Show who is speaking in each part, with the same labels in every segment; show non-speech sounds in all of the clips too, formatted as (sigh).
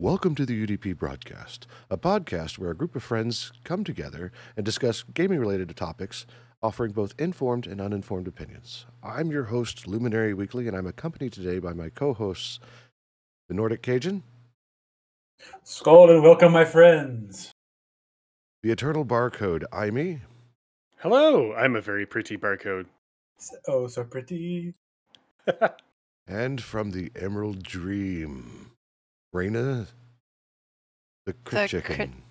Speaker 1: Welcome to the UDP broadcast, a podcast where a group of friends come together and discuss gaming related topics, offering both informed and uninformed opinions. I'm your host, Luminary Weekly, and I'm accompanied today by my co hosts, the Nordic Cajun,
Speaker 2: Skull and welcome, my friends.
Speaker 1: the Eternal Barcode, Imi,
Speaker 3: Hello, I'm a very pretty barcode.
Speaker 2: Oh, so pretty. (laughs)
Speaker 1: and from the Emerald Dream, Raina, the Crit
Speaker 4: The
Speaker 1: Chicken.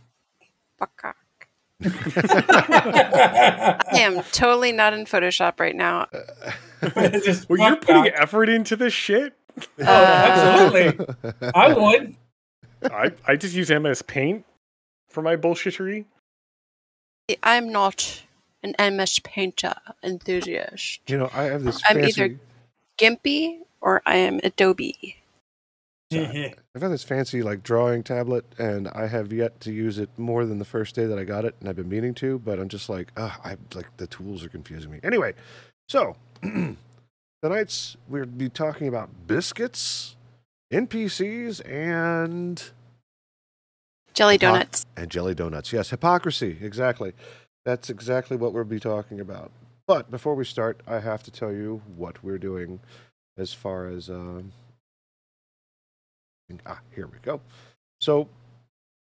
Speaker 4: Baka. (laughs)
Speaker 2: I
Speaker 4: I am totally not in Photoshop right now.
Speaker 2: Uh, just (laughs)
Speaker 3: well, you're putting
Speaker 2: that.
Speaker 3: effort into this shit.
Speaker 2: Oh, absolutely. I (laughs) would.
Speaker 3: I, I just use MS Paint for my bullshittery.
Speaker 4: I'm not an MS Painter enthusiast.
Speaker 1: You know, I have this
Speaker 4: I'm
Speaker 1: fancy.
Speaker 4: either- Gimpy or I am Adobe. (laughs)
Speaker 1: I've got this fancy like drawing tablet, and I have yet to use it more than the first day that I got it, and I've been meaning to, but I'm just like, ah, I like the tools are confusing me. Anyway, so (clears throat) tonight's we'll be talking about biscuits, NPCs, and
Speaker 4: Jelly
Speaker 1: Hot-
Speaker 4: donuts.
Speaker 1: and jelly donuts. Yes, hypocrisy. Exactly. That's exactly what we'll be talking about. But before we start, I have to tell you what we're doing as far as. Um, ah, here we go. So,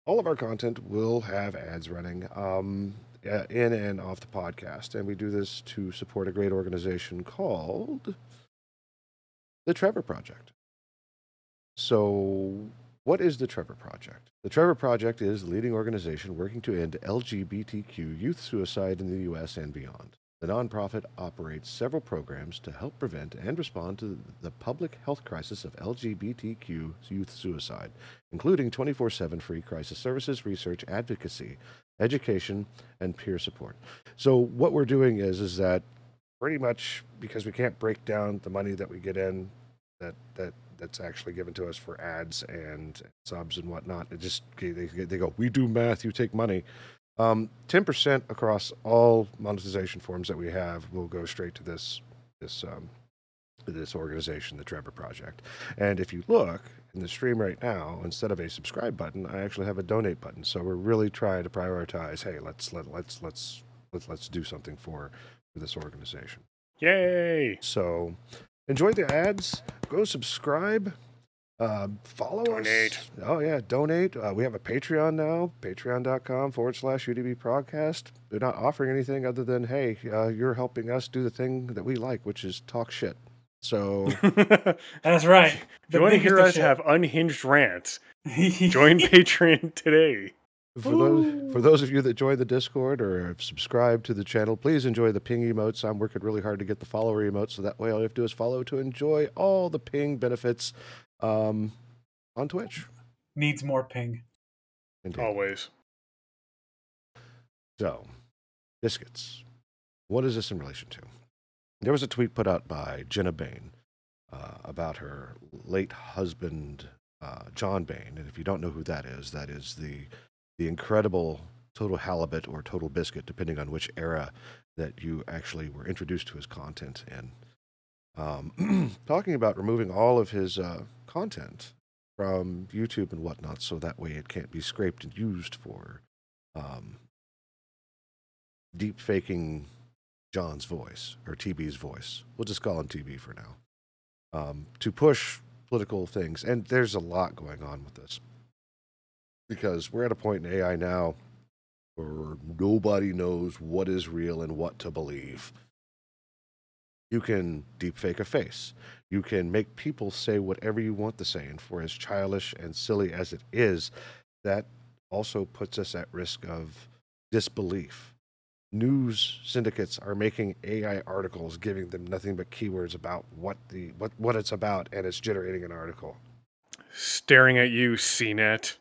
Speaker 1: all of our content will have ads running um, uh, in and off the podcast. And we do this to support a great organization called the Trevor Project. So, what is the Trevor Project? The Trevor Project is the leading organization working to end LGBTQ youth suicide in the U.S. and beyond. The nonprofit operates several programs to help prevent and respond to the public health crisis of LGBTQ youth suicide, including 24 7 free crisis services, research, advocacy, education, and peer support. So, what we're doing is, is that pretty much because we can't break down the money that we get in that, that that's actually given to us for ads and subs and whatnot. It just they, they go, we do math, you take money. Um, Ten percent across all monetization forms that we have will go straight to this this um, this organization, the Trevor Project. And if you look in the stream right now, instead of a subscribe button, I actually have a donate button. So we're really trying to prioritize. Hey, let's let let's let's let's let's do something for for this organization.
Speaker 3: Yay!
Speaker 1: So enjoy the ads. Go subscribe. Uh, follow
Speaker 3: Donate.
Speaker 1: us. Oh, yeah. Donate. Uh, we have a Patreon now. Patreon.com forward slash UDB podcast. We're not offering anything other than, hey, uh, you're helping us do the thing that we like, which is talk shit. So, (laughs)
Speaker 2: That's right.
Speaker 3: you want to hear us have unhinged rants, (laughs) join Patreon today.
Speaker 1: for those, for those of you that join the Discord or have subscribed to the channel, please enjoy the ping emotes. I'm working really hard to get the follower emotes, so that way all you have to do is follow to enjoy all the ping benefits um, on Twitch.
Speaker 2: needs more ping.
Speaker 1: Indeed.
Speaker 3: Always.
Speaker 1: So, biscuits. What is this in relation to? There was a tweet put out by Genna Bain uh, about her late husband, uh, John Bain. And if you don't know who that is, that is the the incredible Total Halibut or Total Biscuit, depending on which era that you actually were introduced to his content in. Um, (clears throat) talking about removing all of his uh, content from YouTube and whatnot, so that way it can't be scraped and used for um, deep faking John's voice or TB's voice. We'll just call him TB for now. Um, to push political things, and there's a lot going on with this because we're at a point in AI now where nobody knows what is real and what to believe. You can deepfake a face. You can make people say whatever you want to say, and for as childish and silly as it is, that also puts us at risk of disbelief. News syndicates are making AI articles, giving them nothing but keywords about what the what, what it's about, and it's generating an article.
Speaker 3: Staring at you, CNET.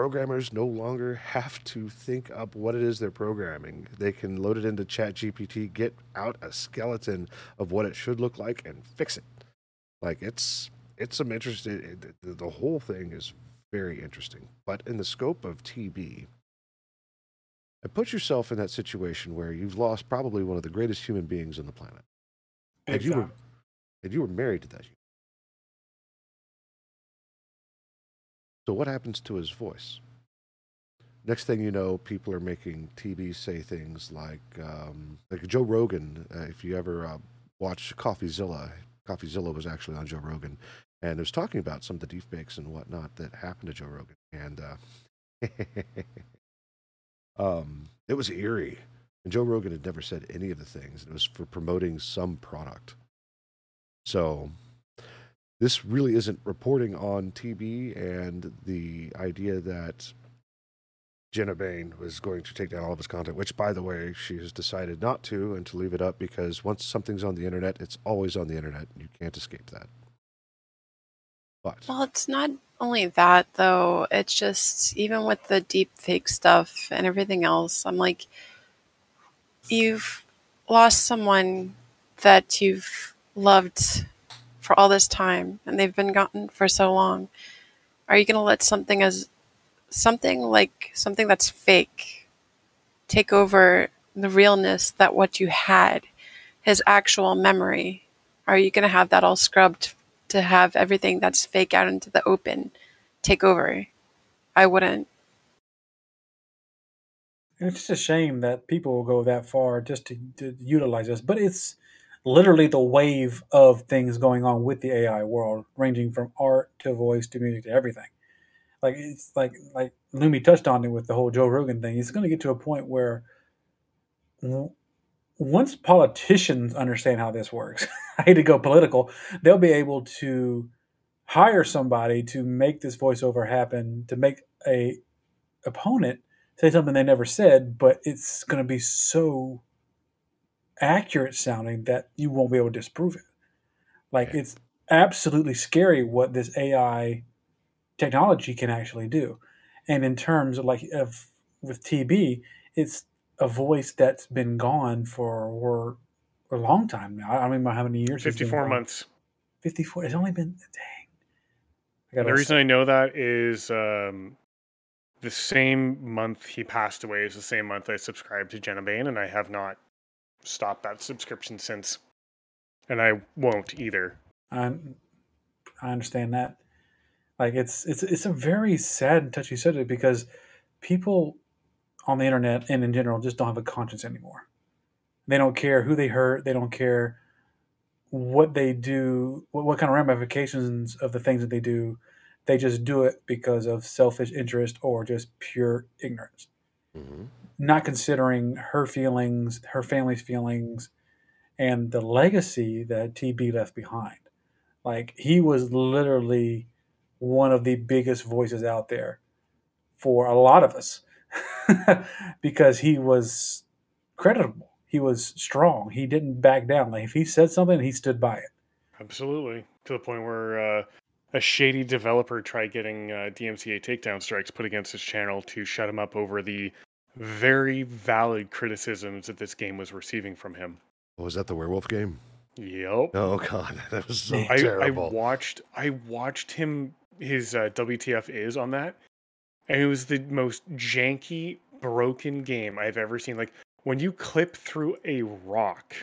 Speaker 1: Programmers no longer have to think up what it is they're programming. They can load it into ChatGPT, get out a skeleton of what it should look like, and fix it. Like it's it's some interesting. The, the whole thing is very interesting. But in the scope of TB, and put yourself in that situation where you've lost probably one of the greatest human beings on the planet,
Speaker 2: Big
Speaker 1: and you were and you were married to that. So what happens to his voice? Next thing you know, people are making TB say things like, um, like Joe Rogan. Uh, if you ever uh, watch CoffeeZilla, CoffeeZilla was actually on Joe Rogan, and it was talking about some of the deepfakes and whatnot that happened to Joe Rogan, and uh, (laughs) um, it was eerie. And Joe Rogan had never said any of the things. It was for promoting some product. So this really isn't reporting on TB and the idea that Genna Bain was going to take down all of his content, which, by the way, she has decided not to and to leave it up because once something's on the internet, it's always on the internet. You can't escape that. But
Speaker 4: Well, it's not only that though. It's just even with the deep fake stuff and everything else, I'm like you've lost someone that you've loved for all this time and they've been gone for so long. Are you going to let something as something like something that's fake take over the realness that what you had, his actual memory? Are you going to have that all scrubbed to have everything that's fake out into the open take over? I wouldn't.
Speaker 2: And it's just a shame that people will go that far just to, to utilize us. But it's literally the wave of things going on with the AI world, ranging from art to voice to music to everything. Like it's like like Lumi touched on it with the whole Joe Rogan thing. It's going to get to a point where once politicians understand how this works, (laughs) I hate to go political, they'll be able to hire somebody to make this voiceover happen to make a opponent say something they never said, but it's going to be so accurate sounding that you won't be able to disprove it. Like it's absolutely scary what this AI technology can actually do. And in terms of like of with TB, it's a voice that's been gone for a long time now. I don't remember how many years.
Speaker 3: 54 months.
Speaker 2: 54. It's only been dang. I
Speaker 3: the reason I know that is um, the same month he passed away is the same month I subscribed to Genna Bain, and I have not stopped that subscription since. And I won't either.
Speaker 2: I I understand that. Like it's it's it's a very sad and touchy subject because people on the internet and in general just don't have a conscience anymore. They don't care who they hurt. They don't care what they do, what, what kind of ramifications of the things that they do. They just do it because of selfish interest or just pure ignorance,
Speaker 1: Mhm.
Speaker 2: Not considering her feelings, her family's feelings, and the legacy that TB left behind. Like he was literally one of the biggest voices out there for a lot of us (laughs) because he was credible. He was strong. He didn't back down. Like if he said something, he stood by it.
Speaker 3: Absolutely. To the point where uh, a shady developer tried getting uh, DMCA takedown strikes put against his channel to shut him up over the very valid criticisms that this game was receiving from him.
Speaker 1: What was that the werewolf game?
Speaker 3: Yep.
Speaker 1: Oh god, (laughs) that was so
Speaker 2: I-
Speaker 3: I, I watched I watched him his uh, WTF is on that, and it was the most janky, broken game I've ever seen. Like when you clip through a rock,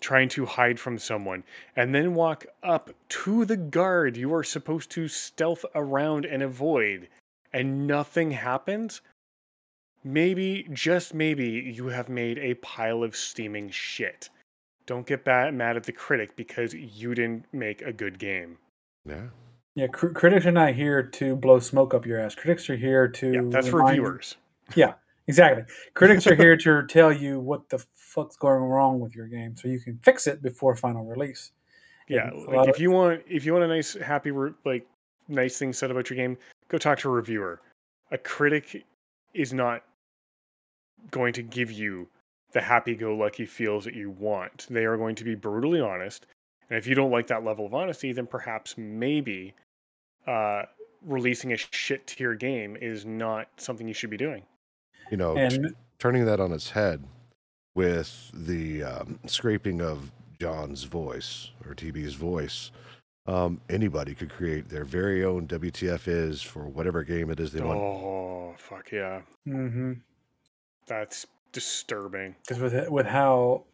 Speaker 3: trying to hide from someone, and then walk up to the guard you are supposed to stealth around and avoid, and nothing happens. Maybe, just maybe, you have made a pile of steaming shit. Don't get bad, mad at the critic because you didn't make a good game.
Speaker 1: yeah.
Speaker 2: Yeah, cr- critics are not here to blow smoke up your ass. Critics are here to
Speaker 3: Yeah, that's
Speaker 2: remind-
Speaker 3: reviewers. (laughs)
Speaker 2: Yeah, exactly. Critics are here to (laughs) tell you what the fuck's going wrong with your game, so you can fix it before final release.
Speaker 3: Yeah,
Speaker 2: a lot
Speaker 3: like
Speaker 2: of-
Speaker 3: if you want, if you want a nice, happy, like nice thing said about your game, go talk to a reviewer. A critic is not going to give you the happy-go-lucky feels that you want. They are going to be brutally honest, and if you don't like that level of honesty, then perhaps maybe uh, releasing a shit tier game is not something you should be doing.
Speaker 1: You know, t- turning that on its head with the um, scraping of John's voice or TB's voice. Um, anybody could create their very own WTF is for whatever game it is they want.
Speaker 3: Oh fuck yeah,
Speaker 2: mhm.
Speaker 3: That's disturbing.
Speaker 2: because with with how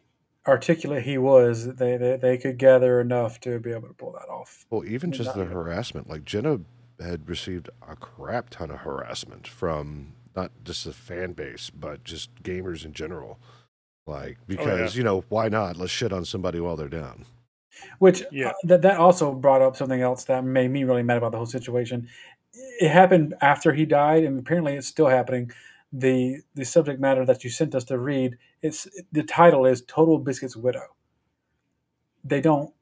Speaker 2: articulate he was, they, they they could gather enough to be able to pull that off.
Speaker 1: Well, even just the
Speaker 2: Not-
Speaker 1: harassment. Like Genna had received a crap ton of harassment from not just the fan base, but just gamers in general. Like because you know why not? Let's shit on somebody while they're down.
Speaker 2: Which
Speaker 3: Yeah.
Speaker 2: uh, that that also brought up something else that made me really mad about the whole situation. It happened after he died, and apparently it's still happening. The The subject matter that you sent us to read, it's the title is "Total Biscuit's Widow." They don't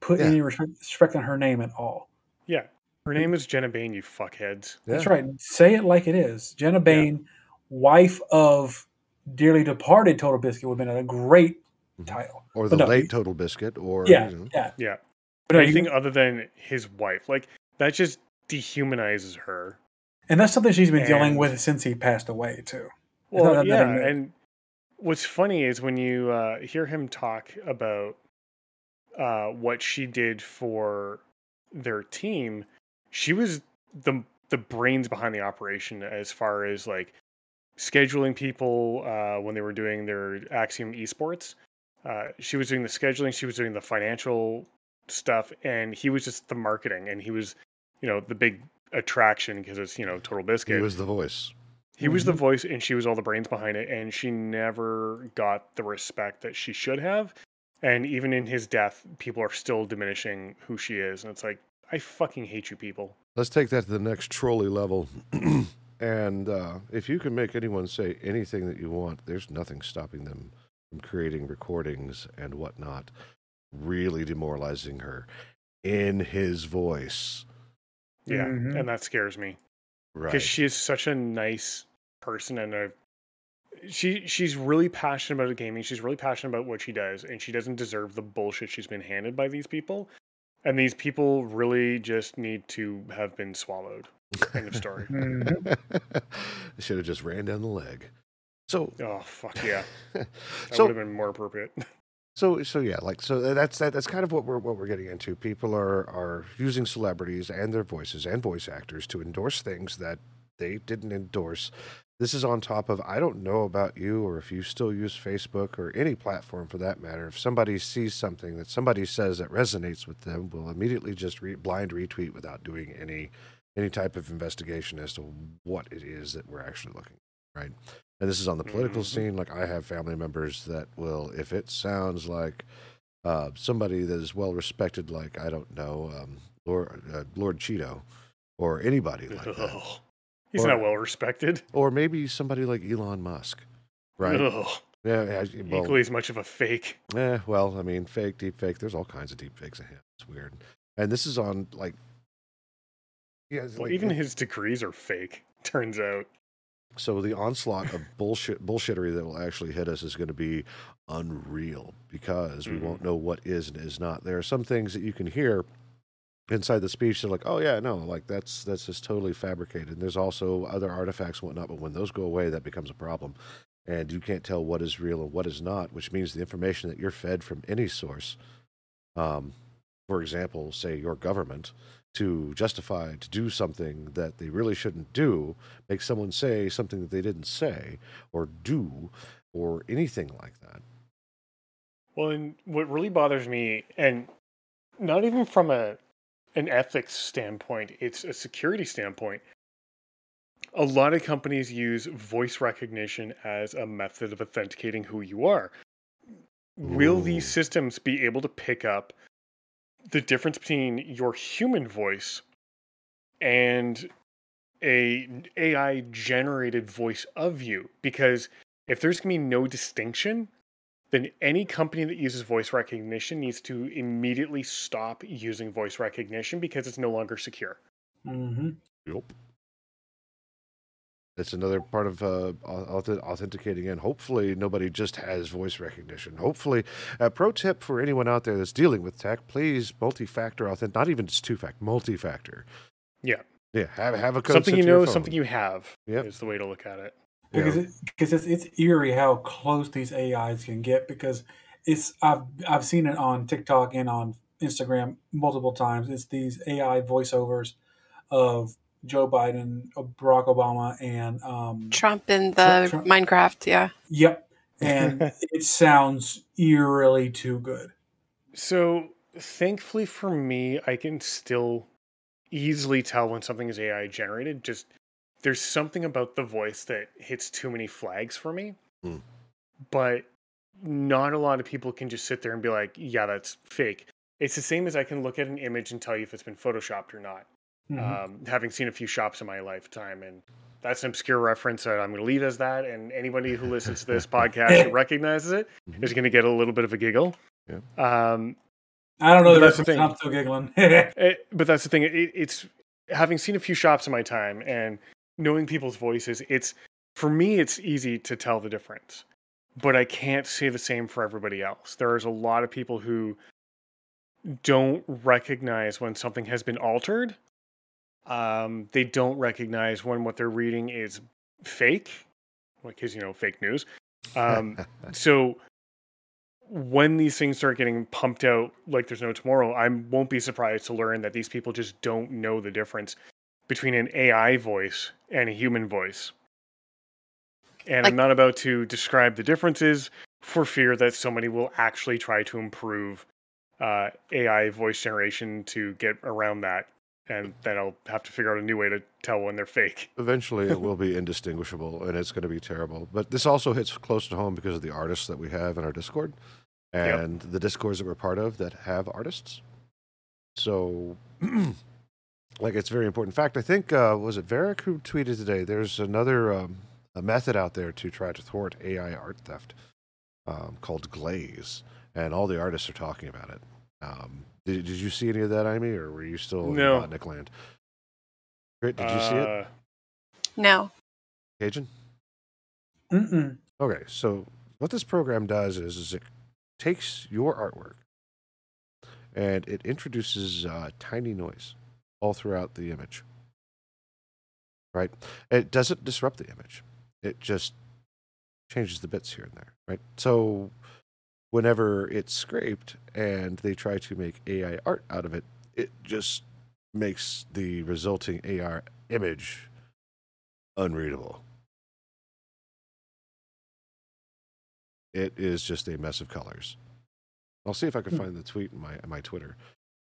Speaker 2: put
Speaker 1: Yeah.
Speaker 2: any respect, respect on her name at all.
Speaker 3: Yeah. Her name is Genna Bain, you fuckheads.
Speaker 2: That's
Speaker 1: Yeah.
Speaker 2: right. Say it like it is. Genna Bain, wife of dearly departed Total Biscuit, would have been a great
Speaker 1: Mhm.
Speaker 2: title.
Speaker 1: Or the
Speaker 2: no,
Speaker 1: late Total Biscuit, or
Speaker 2: Yeah,
Speaker 1: you know,
Speaker 2: yeah.
Speaker 3: Yeah.
Speaker 2: But no, you-
Speaker 3: Anything other than his wife. Like, that just dehumanizes her.
Speaker 2: And that's something she's been dealing with since he passed away too.
Speaker 3: Well,
Speaker 2: not
Speaker 3: yeah,
Speaker 2: new.
Speaker 3: and what's funny is when you uh, hear him talk about uh, what she did for their team, she was the the brains behind the operation as far as like scheduling people uh, when they were doing their Axiom esports. Uh, she was doing the scheduling, she was doing the financial stuff, and he was just the marketing, and he was, you know, the big attraction because it's you know Total biscuit.
Speaker 1: he was the voice.
Speaker 3: He was the
Speaker 2: Mhm.
Speaker 3: voice and she was all the brains behind it, and she never got the respect that she should have. And even in his death, people are still diminishing who she is. And it's like, I fucking hate you people.
Speaker 1: Let's take that to the next trolley level. (clears throat) and uh, if you can make anyone say anything that you want, there's nothing stopping them from creating recordings and whatnot, really demoralizing her in his voice.
Speaker 3: Yeah.
Speaker 2: Mhm.
Speaker 3: And that scares me.
Speaker 1: Right.
Speaker 3: Because she is such a nice person and a she she's really passionate about gaming. She's really passionate about what she does, and she doesn't deserve the bullshit she's been handed by these people. And these people really just need to have been swallowed. End of story.
Speaker 2: Mhm.
Speaker 1: Should have just ran down the leg. So,
Speaker 3: Oh fuck yeah. (laughs) That
Speaker 1: so
Speaker 3: would have been more appropriate. (laughs)
Speaker 1: So so yeah, like so that's that, that's kind of what we're what we're getting into. People are are using celebrities and their voices and voice actors to endorse things that they didn't endorse. This is on top of I don't know about you or if you still use Facebook or any platform for that matter. If somebody sees something that somebody says that resonates with them, will immediately just re- blind retweet without doing any any type of investigation as to what it is that we're actually looking at, right. And this is on the political
Speaker 3: Mhm.
Speaker 1: scene. Like I have family members that will, if it sounds like uh, somebody that is well respected, like I don't know, um, Lord uh, Lord Cheeto, or anybody like that, (laughs)
Speaker 3: He's
Speaker 1: Or-
Speaker 3: not well respected.
Speaker 1: or maybe somebody like Elon Musk, right? (laughs)
Speaker 3: Ugh.
Speaker 1: Yeah, yeah, well,
Speaker 3: Equally as much of a fake.
Speaker 1: Eh, well, I mean, fake, deep fake. There's all kinds of deep fakes of him. It's weird. And this is on like, yeah,
Speaker 3: Well,
Speaker 1: like,
Speaker 3: even his degrees are fake. (laughs) Turns out.
Speaker 1: So the onslaught of bullshit bullshittery that will actually hit us is going to be unreal because we
Speaker 3: Mhm.
Speaker 1: won't know what is and is not. There are some things that you can hear inside the speech that are like, oh yeah, no, like that's that's just totally fabricated. And there's also other artifacts and whatnot, but when those go away, that becomes a problem. And you can't tell what is real and what is not, which means the information that you're fed from any source, um, for example, say your government, to justify to do something that they really shouldn't do, make someone say something that they didn't say or do, or anything like that.
Speaker 3: Well, and what really bothers me, and not even from a an ethics standpoint, it's a security standpoint. A lot of companies use voice recognition as a method of authenticating who you are. Will these systems be able to pick up the difference between your human voice and a AI generated voice of you? Because if there's going to be no distinction, then any company that uses voice recognition needs to immediately stop using voice recognition because it's no longer secure.
Speaker 2: hmm
Speaker 1: Yep. It's another part of uh, authenticating, and hopefully nobody just has voice recognition. Hopefully, a pro tip for anyone out there that's dealing with tech: please multi-factor authentic. Not even just two-factor, multi-factor.
Speaker 3: Yeah.
Speaker 1: Yeah, have have a code
Speaker 3: something you
Speaker 1: to your
Speaker 3: know,
Speaker 1: phone.
Speaker 3: something you have
Speaker 1: Yep.
Speaker 3: is the way to look at it.
Speaker 2: because
Speaker 1: Yeah.
Speaker 2: it, because it's, it's eerie how close these AIs can get because it's I've I've seen it on TikTok and on Instagram multiple times. It's these AI voiceovers of Joe Biden, Barack Obama, and um,
Speaker 4: Trump in the
Speaker 2: Trump-
Speaker 4: Minecraft, yeah.
Speaker 2: yep, (laughs) and it sounds eerily too good.
Speaker 3: So, thankfully for me, I can still easily tell when something is AI generated. Just there's something about the voice that hits too many flags for me.
Speaker 1: Hmm.
Speaker 3: But not a lot of people can just sit there and be like, yeah, that's fake. It's the same as I can look at an image and tell you if it's been photoshopped or not.
Speaker 2: Mhm.
Speaker 3: Um, having seen a few shops in my lifetime, and that's an obscure reference that I'm going to leave as that. And anybody who listens to this (laughs) podcast who recognizes it
Speaker 1: Mhm.
Speaker 3: is going to get a little bit of a giggle.
Speaker 1: Yeah.
Speaker 3: Um,
Speaker 2: I don't know
Speaker 3: But
Speaker 2: the
Speaker 3: that's the thing.
Speaker 2: I'm still giggling.
Speaker 3: it, (laughs) but that's the thing. It, it's having seen a few shops in my time and knowing people's voices. It's for me, it's easy to tell the difference, but I can't say the same for everybody else. There's a lot of people who don't recognize when something has been altered. Um, they don't recognize when what they're reading is fake, because you know fake news. Um, (laughs) so when these things start getting pumped out like there's no tomorrow, I won't be surprised to learn that these people just don't know the difference between an AI voice and a human voice. And
Speaker 4: Like-
Speaker 3: I'm not about to describe the differences for fear that somebody will actually try to improve uh, AI voice generation to get around that. And then I'll have to figure out a new way to tell when they're fake.
Speaker 1: Eventually, it will be (laughs) indistinguishable, and it's going to be terrible. But this also hits close to home because of the artists that we have in our Discord,
Speaker 3: Yep.
Speaker 1: and the discords that we're part of that have artists. So, (clears throat) like, it's very important. In fact, I think uh, was it Varric who tweeted today? There's another um, a method out there to try to thwart AI art theft um, called Glaze, and all the artists are talking about it. Um, did, did you see any of that, Amy, or were you still
Speaker 3: No.
Speaker 1: in Botnik land? Grit, did you see it,
Speaker 3: Uh,
Speaker 4: No.
Speaker 1: Cajun?
Speaker 2: Mm-mm.
Speaker 1: Okay, so what this program does is, is it takes your artwork and it introduces uh, tiny noise all throughout the image. Right? It doesn't disrupt the image. It just changes the bits here and there. Right? So whenever it's scraped and they try to make AI art out of it, it just makes the resulting AR image unreadable. it is just a mess of colors. I'll see if I can
Speaker 2: Hmm.
Speaker 1: find the tweet in my in my Twitter,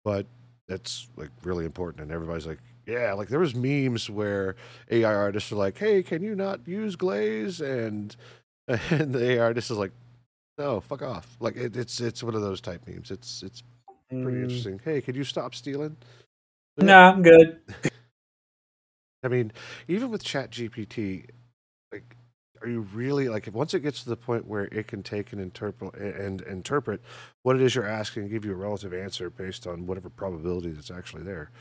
Speaker 1: but that's like really important. And everybody's like, yeah, like there was memes where AI artists are like, hey, can you not use glaze? And (laughs) and the AI artist is like, no, fuck off. Like it, it's it's one of those type memes. It's it's pretty
Speaker 2: Mm.
Speaker 1: interesting. Hey, could you stop stealing? (laughs)
Speaker 2: Nah, I'm good. (laughs)
Speaker 1: I mean, even with Chat GPT, like, are you really like once it gets to the point where it can take and interpret and interpret what it is you're asking and give you a relative answer based on whatever probability that's actually there?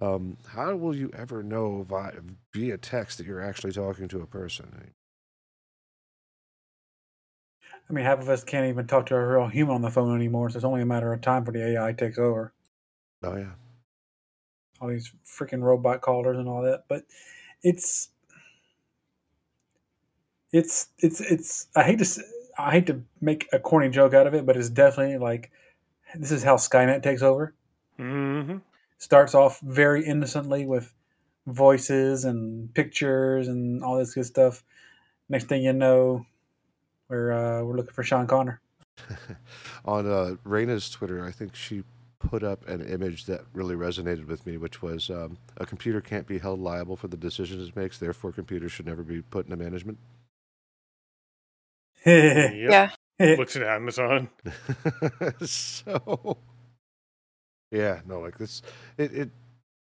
Speaker 1: Um, how will you ever know via, via text that you're actually talking to a person?
Speaker 2: I mean, half of us can't even talk to a real human on the phone anymore, so it's only a matter of time for the AI takes over.
Speaker 1: Oh yeah,
Speaker 2: All these freaking robot callers and all that. But it's it's it's it's I hate to I hate to make a corny joke out of it, but it's definitely like this is how Skynet takes over.
Speaker 3: hmm
Speaker 2: Starts off very innocently with voices and pictures and all this good stuff. Next thing you know, we're uh, we're looking for John Connor. (laughs)
Speaker 1: on uh, Raina's Twitter, I think she put up an image that really resonated with me, which was um, a computer can't be held liable for the decisions it makes, therefore computers should never be put into management.
Speaker 3: Yep. (laughs)
Speaker 4: Yeah. (laughs)
Speaker 3: Looks at Amazon.
Speaker 1: so yeah no like this it, it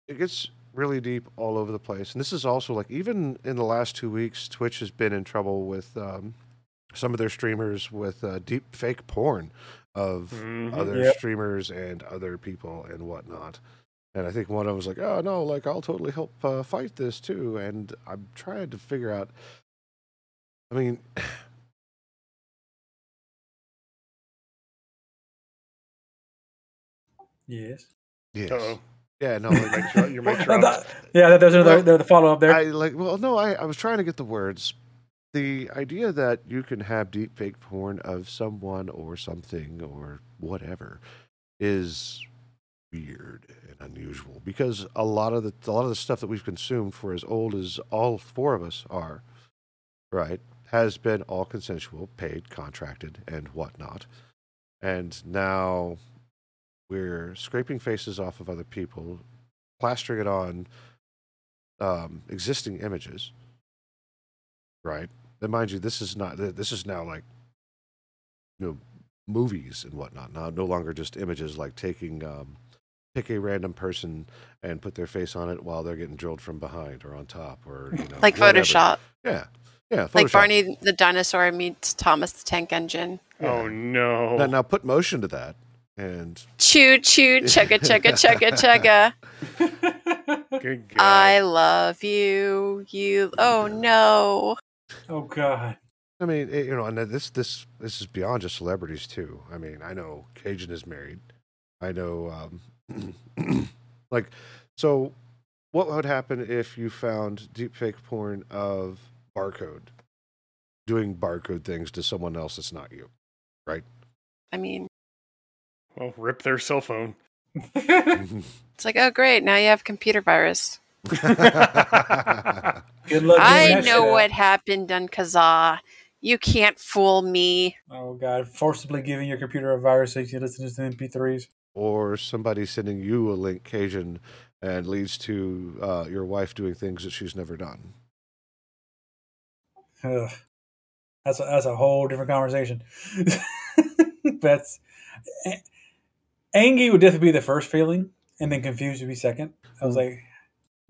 Speaker 1: it gets really deep all over the place and this is also like even in the last two weeks twitch has been in trouble with um, some of their streamers with uh, deep fake porn of
Speaker 3: Mhm.
Speaker 1: other
Speaker 2: Yep.
Speaker 1: streamers and other people and whatnot and i think one of them was like oh no like i'll totally help uh, fight this too and i'm trying to figure out i mean
Speaker 2: yes.
Speaker 1: yes
Speaker 3: Uh-oh.
Speaker 1: yeah no
Speaker 3: Your (laughs)
Speaker 1: like,
Speaker 3: mic dro- your mic
Speaker 2: Uh, that- yeah, there's another
Speaker 1: Well,
Speaker 2: there's the follow up there.
Speaker 1: I like well no I, I was trying to get the words. The idea that you can have deep fake porn of someone or something or whatever is weird and unusual because a lot of the a lot of the stuff that we've consumed for as old as all four of us are, right, has been all consensual, paid, contracted, and whatnot. And now we're scraping faces off of other people plastering it on um, existing images, right? And mind you, this is not this is now like you know movies and whatnot. Now, no longer just images like taking um, pick a random person and put their face on it while they're getting drilled from behind or on top or you (laughs) know,
Speaker 4: like
Speaker 1: whatever.
Speaker 4: Photoshop.
Speaker 1: Yeah, yeah,
Speaker 4: Like Barney the dinosaur meets Thomas the Tank Engine.
Speaker 3: Oh no.
Speaker 1: Now, now put motion to that, and
Speaker 4: Choo choo chugga chugga chugga (laughs) chugga. (laughs)
Speaker 3: Good God.
Speaker 4: I love you. You. Oh no.
Speaker 2: Oh God.
Speaker 1: I mean, it, you know, and this this this is beyond just celebrities too. I mean, I know Cajun is married. I know, um, (clears throat) like, so what would happen if you found deepfake porn of barcode doing barcode things to someone else that's not you? Right?
Speaker 4: I mean,
Speaker 3: well, rip their cell phone. (laughs)
Speaker 4: it's like, oh great, now you have computer virus.
Speaker 2: Good luck.
Speaker 4: I know what happened on Kazaa. You can't fool me.
Speaker 2: Oh God! Forcibly giving your computer a virus so you can listen to some MP3s.
Speaker 1: or somebody sending you a link, Cajun, and leads to uh, your wife doing things that she's never done.
Speaker 2: Ugh. That's a, that's a whole different conversation. (laughs) that's A- angry would definitely be the first feeling, and then confused would be second. I was like,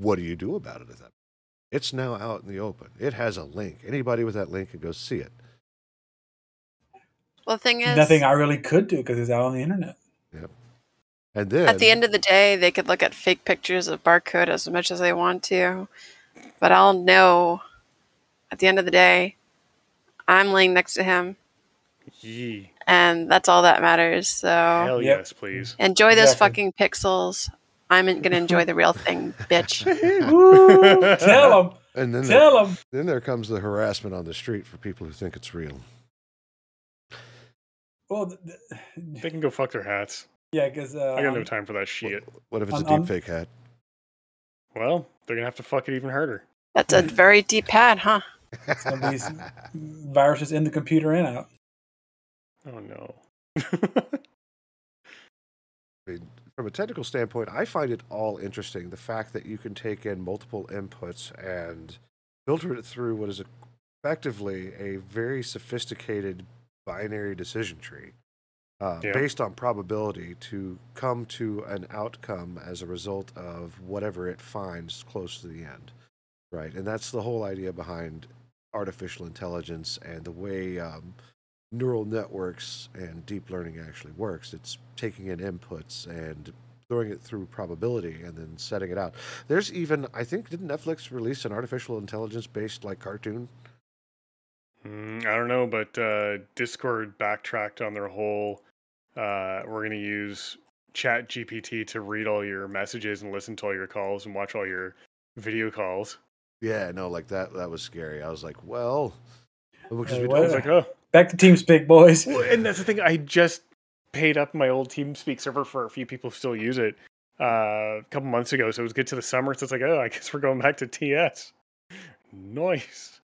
Speaker 1: What do you do about it at that? It's now out in the open. It has a link. Anybody with that link can go see it.
Speaker 4: Well, the thing is,
Speaker 2: nothing I really could do because it's out on the internet.
Speaker 1: And then
Speaker 4: at the end of the day, they could look at fake pictures of barcode as much as they want to, but I'll know at the end of the day, I'm laying next to him,
Speaker 3: Yee.
Speaker 4: and that's all that matters. So
Speaker 3: Hell yes, please.
Speaker 4: enjoy those
Speaker 2: Exactly.
Speaker 4: fucking pixels. I'm gonna enjoy the real thing, bitch. (laughs)
Speaker 2: Ooh, (laughs) tell them,
Speaker 1: and then there,
Speaker 2: tell them.
Speaker 1: then there comes the harassment on the street for people who think it's real.
Speaker 2: Well, th- th-
Speaker 3: They can go fuck their hats.
Speaker 2: yeah, because uh,
Speaker 3: I got no time for that shit.
Speaker 1: What if it's a
Speaker 2: On- on-
Speaker 1: deep fake hat?
Speaker 3: Well, they're gonna have to fuck it even harder.
Speaker 4: That's a very deep hat, huh?
Speaker 2: gonna be s- viruses in the computer and out.
Speaker 3: Oh no. (laughs)
Speaker 1: I mean, from a technical standpoint, I find it all interesting. The fact that you can take in multiple inputs and filter it through what is effectively a very sophisticated binary decision tree uh,
Speaker 3: Yeah.
Speaker 1: based on probability to come to an outcome as a result of whatever it finds close to the end. Right. And that's the whole idea behind artificial intelligence and the way um, neural networks and deep learning actually works. It's taking in inputs and throwing it through probability and then setting it out. There's even, I think, didn't Netflix release an artificial intelligence based like cartoon?
Speaker 3: Mm, I don't know, but uh, Discord backtracked on their whole. Uh, we're gonna use Chat GPT to read all your messages and listen to all your calls and watch all your video calls.
Speaker 1: Yeah, no, like that. That was scary. I was like, well, because
Speaker 2: Hey,
Speaker 1: we don't.
Speaker 3: was like, oh,
Speaker 2: Back to TeamSpeak, boys.
Speaker 3: well, and that's the thing. I just paid up my old TeamSpeak server for a few people who still use it uh, a couple months ago, so it was good to the summer. So it's like, oh, I guess we're going back to TS. Nice.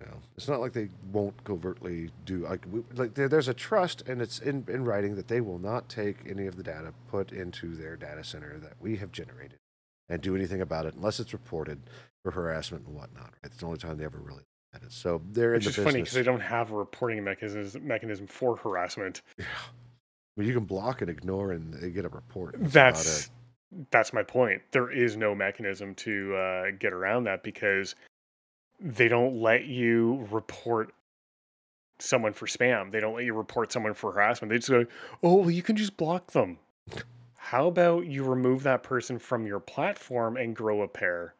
Speaker 1: You know, it's not like they won't covertly do like we, like there, there's a trust and it's in, in writing that they will not take any of the data put into their data center that we have generated and do anything about it unless it's reported for harassment and whatnot. Right? It's the only time they ever really look at it. So they're
Speaker 3: Which
Speaker 1: in
Speaker 3: is funny because they don't have a reporting mechanism mechanism for harassment.
Speaker 1: Yeah. Mean, you can block and ignore and they get a report. That's,
Speaker 3: that's my point. There is no mechanism to uh, get around that because they don't let you report someone for spam. They don't let you report someone for harassment. They just go, "Oh, well, you can just block them." How about you remove that person from your platform and grow a pair?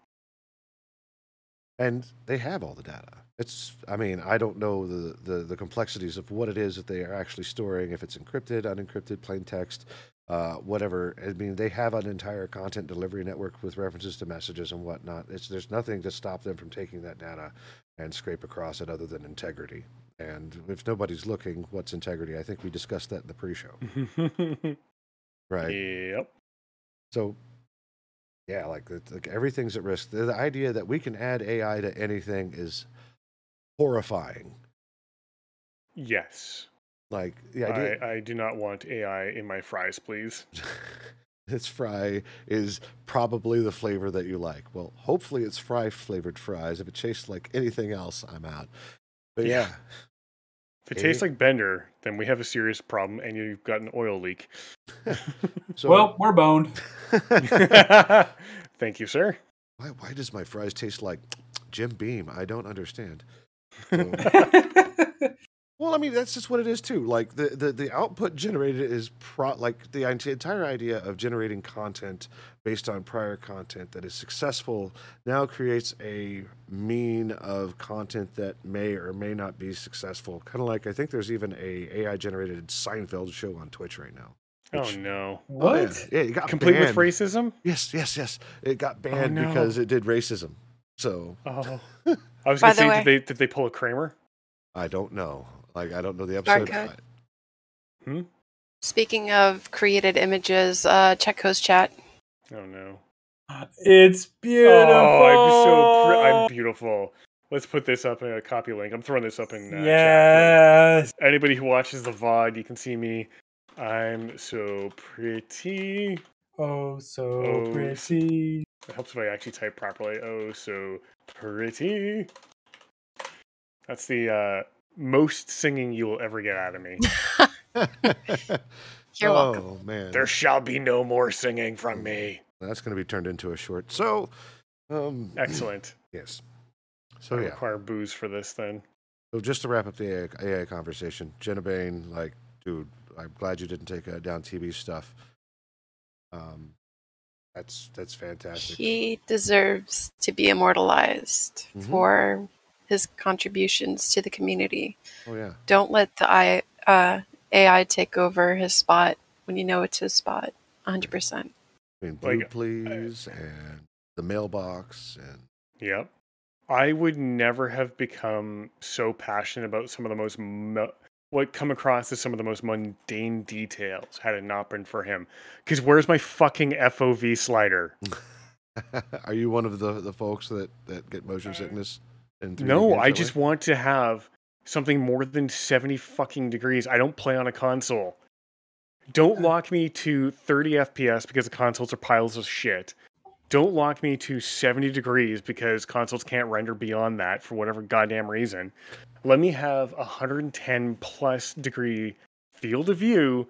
Speaker 1: and they have all the data. It's, I mean, I don't know the, the, the complexities of what it is that they are actually storing, if it's encrypted, unencrypted, plain text, uh, whatever. I mean, they have an entire content delivery network with references to messages and whatnot. It's, there's nothing to stop them from taking that data and scrape across it other than integrity. And if nobody's looking, what's integrity? I think we discussed that in the pre-show, (laughs) right?
Speaker 3: Yep.
Speaker 1: So, yeah, like, like everything's at risk. The, the idea that we can add AI to anything is horrifying.
Speaker 3: Yes.
Speaker 1: Like the idea,
Speaker 3: I, I do not want AI in my fries, please. (laughs)
Speaker 1: Its fry is probably the flavor that you like. Well, hopefully it's fry flavored fries. If it tastes like anything else, I'm out. But yeah,
Speaker 3: If it tastes like Bender, then we have a serious problem, and you've got an oil leak. (laughs)
Speaker 1: so
Speaker 2: well, we're boned. (laughs)
Speaker 3: Thank you, sir.
Speaker 1: why, why does my fries taste like Jim Beam? I don't understand. So- (laughs) Well, I mean that's just what it is too. Like the the, the output generated is pro like the entire idea of generating content based on prior content that is successful now creates a mean of content that may or may not be successful. Kind of like I think there's even a AI generated Seinfeld show on Twitch right now.
Speaker 3: Oh
Speaker 1: Which-
Speaker 3: no!
Speaker 1: Oh, yeah.
Speaker 2: what?
Speaker 1: Yeah, it got
Speaker 3: Complete
Speaker 1: banned.
Speaker 3: with racism?
Speaker 1: Yes, yes, yes. It got oh, banned
Speaker 3: no.
Speaker 1: because it did racism. So
Speaker 3: Oh, (laughs) I was
Speaker 4: By
Speaker 3: gonna
Speaker 4: the
Speaker 3: say,
Speaker 4: way-
Speaker 3: did they did they pull a Kramer?
Speaker 1: I don't know. Like I don't know the episode.
Speaker 4: Barcode.
Speaker 1: I-
Speaker 4: Speaking of created images, uh, check host chat.
Speaker 3: Oh no!
Speaker 2: It's beautiful.
Speaker 3: Oh, I'm so pre- I'm beautiful. Let's put this up in a copy link. I'm throwing this up in uh, chat.
Speaker 2: yes.
Speaker 3: Anybody who watches the VOD, you can see me. I'm so pretty.
Speaker 2: Oh, so
Speaker 3: Oh,
Speaker 2: pretty.
Speaker 3: It helps if I actually type properly. Oh, so pretty. That's the uh, most singing you will ever get out of me. (laughs)
Speaker 4: You're
Speaker 1: oh,
Speaker 4: welcome.
Speaker 1: man.
Speaker 3: there shall be no more singing from me.
Speaker 1: That's going to be turned into a short. So, um,
Speaker 3: Excellent.
Speaker 1: yes. So
Speaker 3: I
Speaker 1: Oh, yeah.
Speaker 3: require booze for this then.
Speaker 1: So just to wrap up the AI, AI conversation, Genna Bain, like, dude, I'm glad you didn't take uh, down TB's stuff. Um, that's that's fantastic.
Speaker 4: He deserves to be immortalized
Speaker 1: Mhm.
Speaker 4: for his contributions to the community.
Speaker 1: Oh yeah,
Speaker 4: Don't let the I, uh, AI take over his spot when you know it's his spot. 100%.
Speaker 1: I mean, Blue
Speaker 3: Like,
Speaker 1: Please and the mailbox and
Speaker 3: Yep. I would never have become so passionate about some of the most mo- what come across as some of the most mundane details had it not been for him. Because where's my fucking FOV slider? (laughs)
Speaker 1: Are you one of the, the folks that, that get motion sickness? And
Speaker 3: No, I just want to have something more than 70 fucking degrees. I don't play on a console. Don't lock me to 30 FPS because the consoles are piles of shit. Don't lock me to 70 degrees because consoles can't render beyond that for whatever goddamn reason. Let me have a 110 plus degree field of view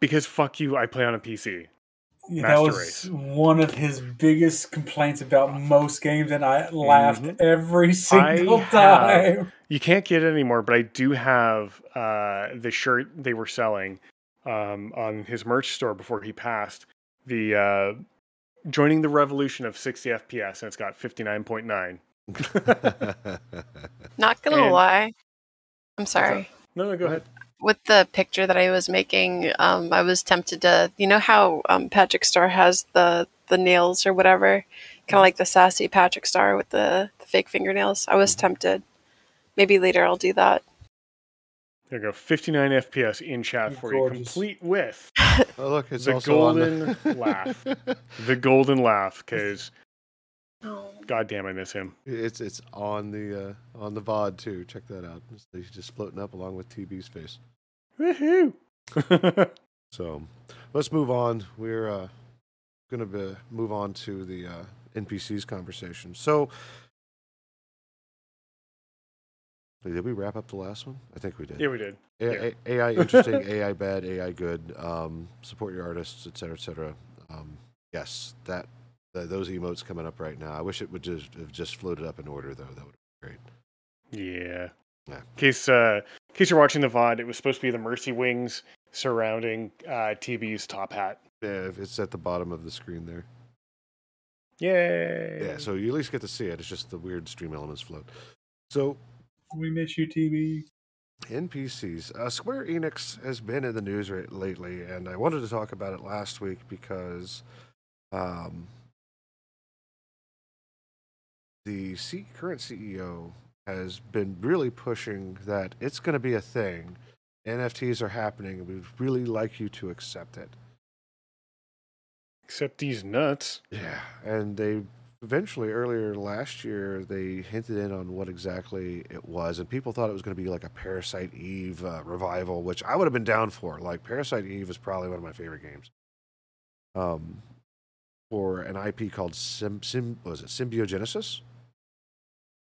Speaker 3: because fuck you, I play on a PC.
Speaker 2: Yeah, that was
Speaker 3: Race.
Speaker 2: one of his biggest complaints about most games, and I laughed
Speaker 3: Mhm.
Speaker 2: every single
Speaker 3: have-
Speaker 2: time.
Speaker 3: You can't get it anymore, but I do have uh, the shirt they were selling um, on his merch store before he passed. The uh, joining the revolution of 60 FPS, and it's got 59.9.
Speaker 4: Not going to
Speaker 3: And-
Speaker 4: lie. I'm sorry.
Speaker 3: No, no, go ahead.
Speaker 4: with the picture that I was making, um, I was tempted to, you know how um, Patrick Star has the the nails or whatever, kind of like the sassy Patrick Star with the, the fake fingernails. I was tempted. Maybe later I'll do that.
Speaker 3: There you go. 59 FPS in chat for you, complete with
Speaker 1: oh, look, it's
Speaker 3: The
Speaker 1: also on
Speaker 3: golden laugh. the golden laugh. (laughs) Because (laughs)
Speaker 4: Oh,
Speaker 3: goddamn, I miss him.
Speaker 1: It's it's on the uh, on the VOD too. Check that out. He's just floating up along with TB's face.
Speaker 3: Woohoo! (laughs)
Speaker 1: So let's move on. We're uh, going to be, move on to the uh, NPCs conversation. So did we wrap up the last one? I think we did.
Speaker 3: yeah, we did.
Speaker 1: A-
Speaker 3: yeah.
Speaker 1: A- AI interesting, (laughs) AI bad, AI good. Um, support your artists, et cetera, et cetera. Um, yes, that th- those emotes coming up right now. I wish it would just have just floated up in order though. That would be great.
Speaker 3: Yeah.
Speaker 1: Yeah.
Speaker 3: In case, uh, in case you're watching the VOD, it was supposed to be the Mercy Wings surrounding uh, TB's top hat.
Speaker 1: Yeah, it's at the bottom of the screen there.
Speaker 3: Yay!
Speaker 1: Yeah, so you at least get to see it. It's just the weird stream elements float. So
Speaker 2: We miss you, TB.
Speaker 1: NPCs. Uh, Square Enix has been in the news right, lately, and I wanted to talk about it last week because um, the C- current CEO has been really pushing that it's going to be a thing. NFTs are happening, and we'd really like you to accept it.
Speaker 3: Accept these nuts.
Speaker 1: Yeah, and they eventually earlier last year they hinted in on what exactly it was, and people thought it was going to be like a Parasite Eve uh, revival, which I would have been down for. Like Parasite Eve is probably one of my favorite games. um, for an IP called Sim, Sim was it Symbiogenesis?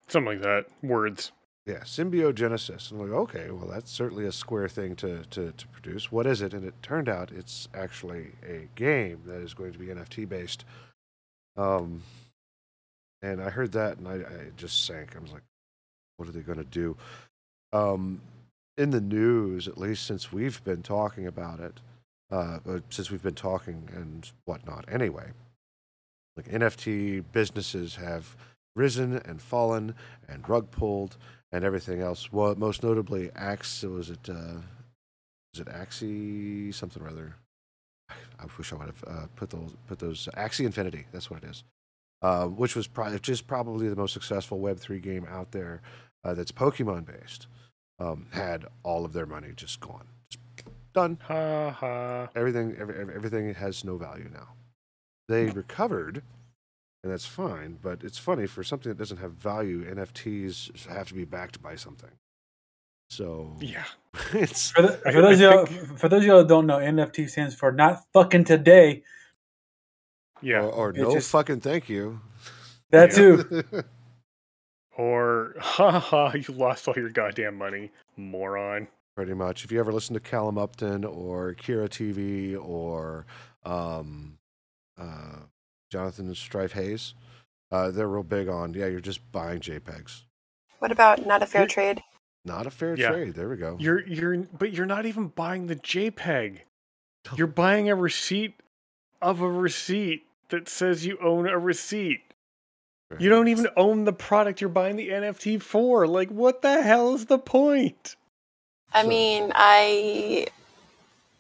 Speaker 3: Something like that. Words.
Speaker 1: Yeah, Symbiogenesis. And like, okay, well, that's certainly a square thing to, to, to produce. What is it? And it turned out it's actually a game that is going to be NFT based. Um, and I heard that and I, I just sank. I was like, what are they going to do? Um, in the news, at least since we've been talking about it, uh, since we've been talking and whatnot anyway, like NFT businesses have risen and fallen and rug pulled and everything else. Well, most notably, Axe was it uh, was it Axie something or other? I wish I would have uh, put those put those Axie Infinity. That's what it is. Uh, which was pro- just probably the most successful Web three game out there uh, that's Pokemon based. Um, had all of their money just gone, just done.
Speaker 3: Ha ha.
Speaker 1: Everything every, every- everything has no value now. They recovered, and that's fine. But it's funny for something that doesn't have value. NFTs have to be backed by something. So
Speaker 3: Yeah. (laughs)
Speaker 1: it's
Speaker 2: For, the, for those
Speaker 3: I
Speaker 2: of y'all, for those of y'all that don't know, NFT stands for not fucking today.
Speaker 3: Yeah.
Speaker 1: or, or no
Speaker 2: just-
Speaker 1: fucking thank you.
Speaker 2: That
Speaker 3: Yeah.
Speaker 2: too. (laughs)
Speaker 3: Or (laughs) ha ha. You lost all your goddamn money, moron.
Speaker 1: Pretty much. If you ever listen to Callum Upton or Kira TV or um, uh, Jonathan Strife Hayes, uh, they're real big on yeah, you're just buying JPEGs.
Speaker 4: What about not a fair
Speaker 3: Yeah.
Speaker 4: trade?
Speaker 1: Not a fair
Speaker 3: Yeah.
Speaker 1: trade. There we go.
Speaker 3: You're you're but you're not even buying the JPEG. You're buying a receipt of a receipt that says you own a receipt. You don't even own the product you're buying the NFT for. Like what the hell is the point?
Speaker 4: I
Speaker 1: So-
Speaker 4: mean, I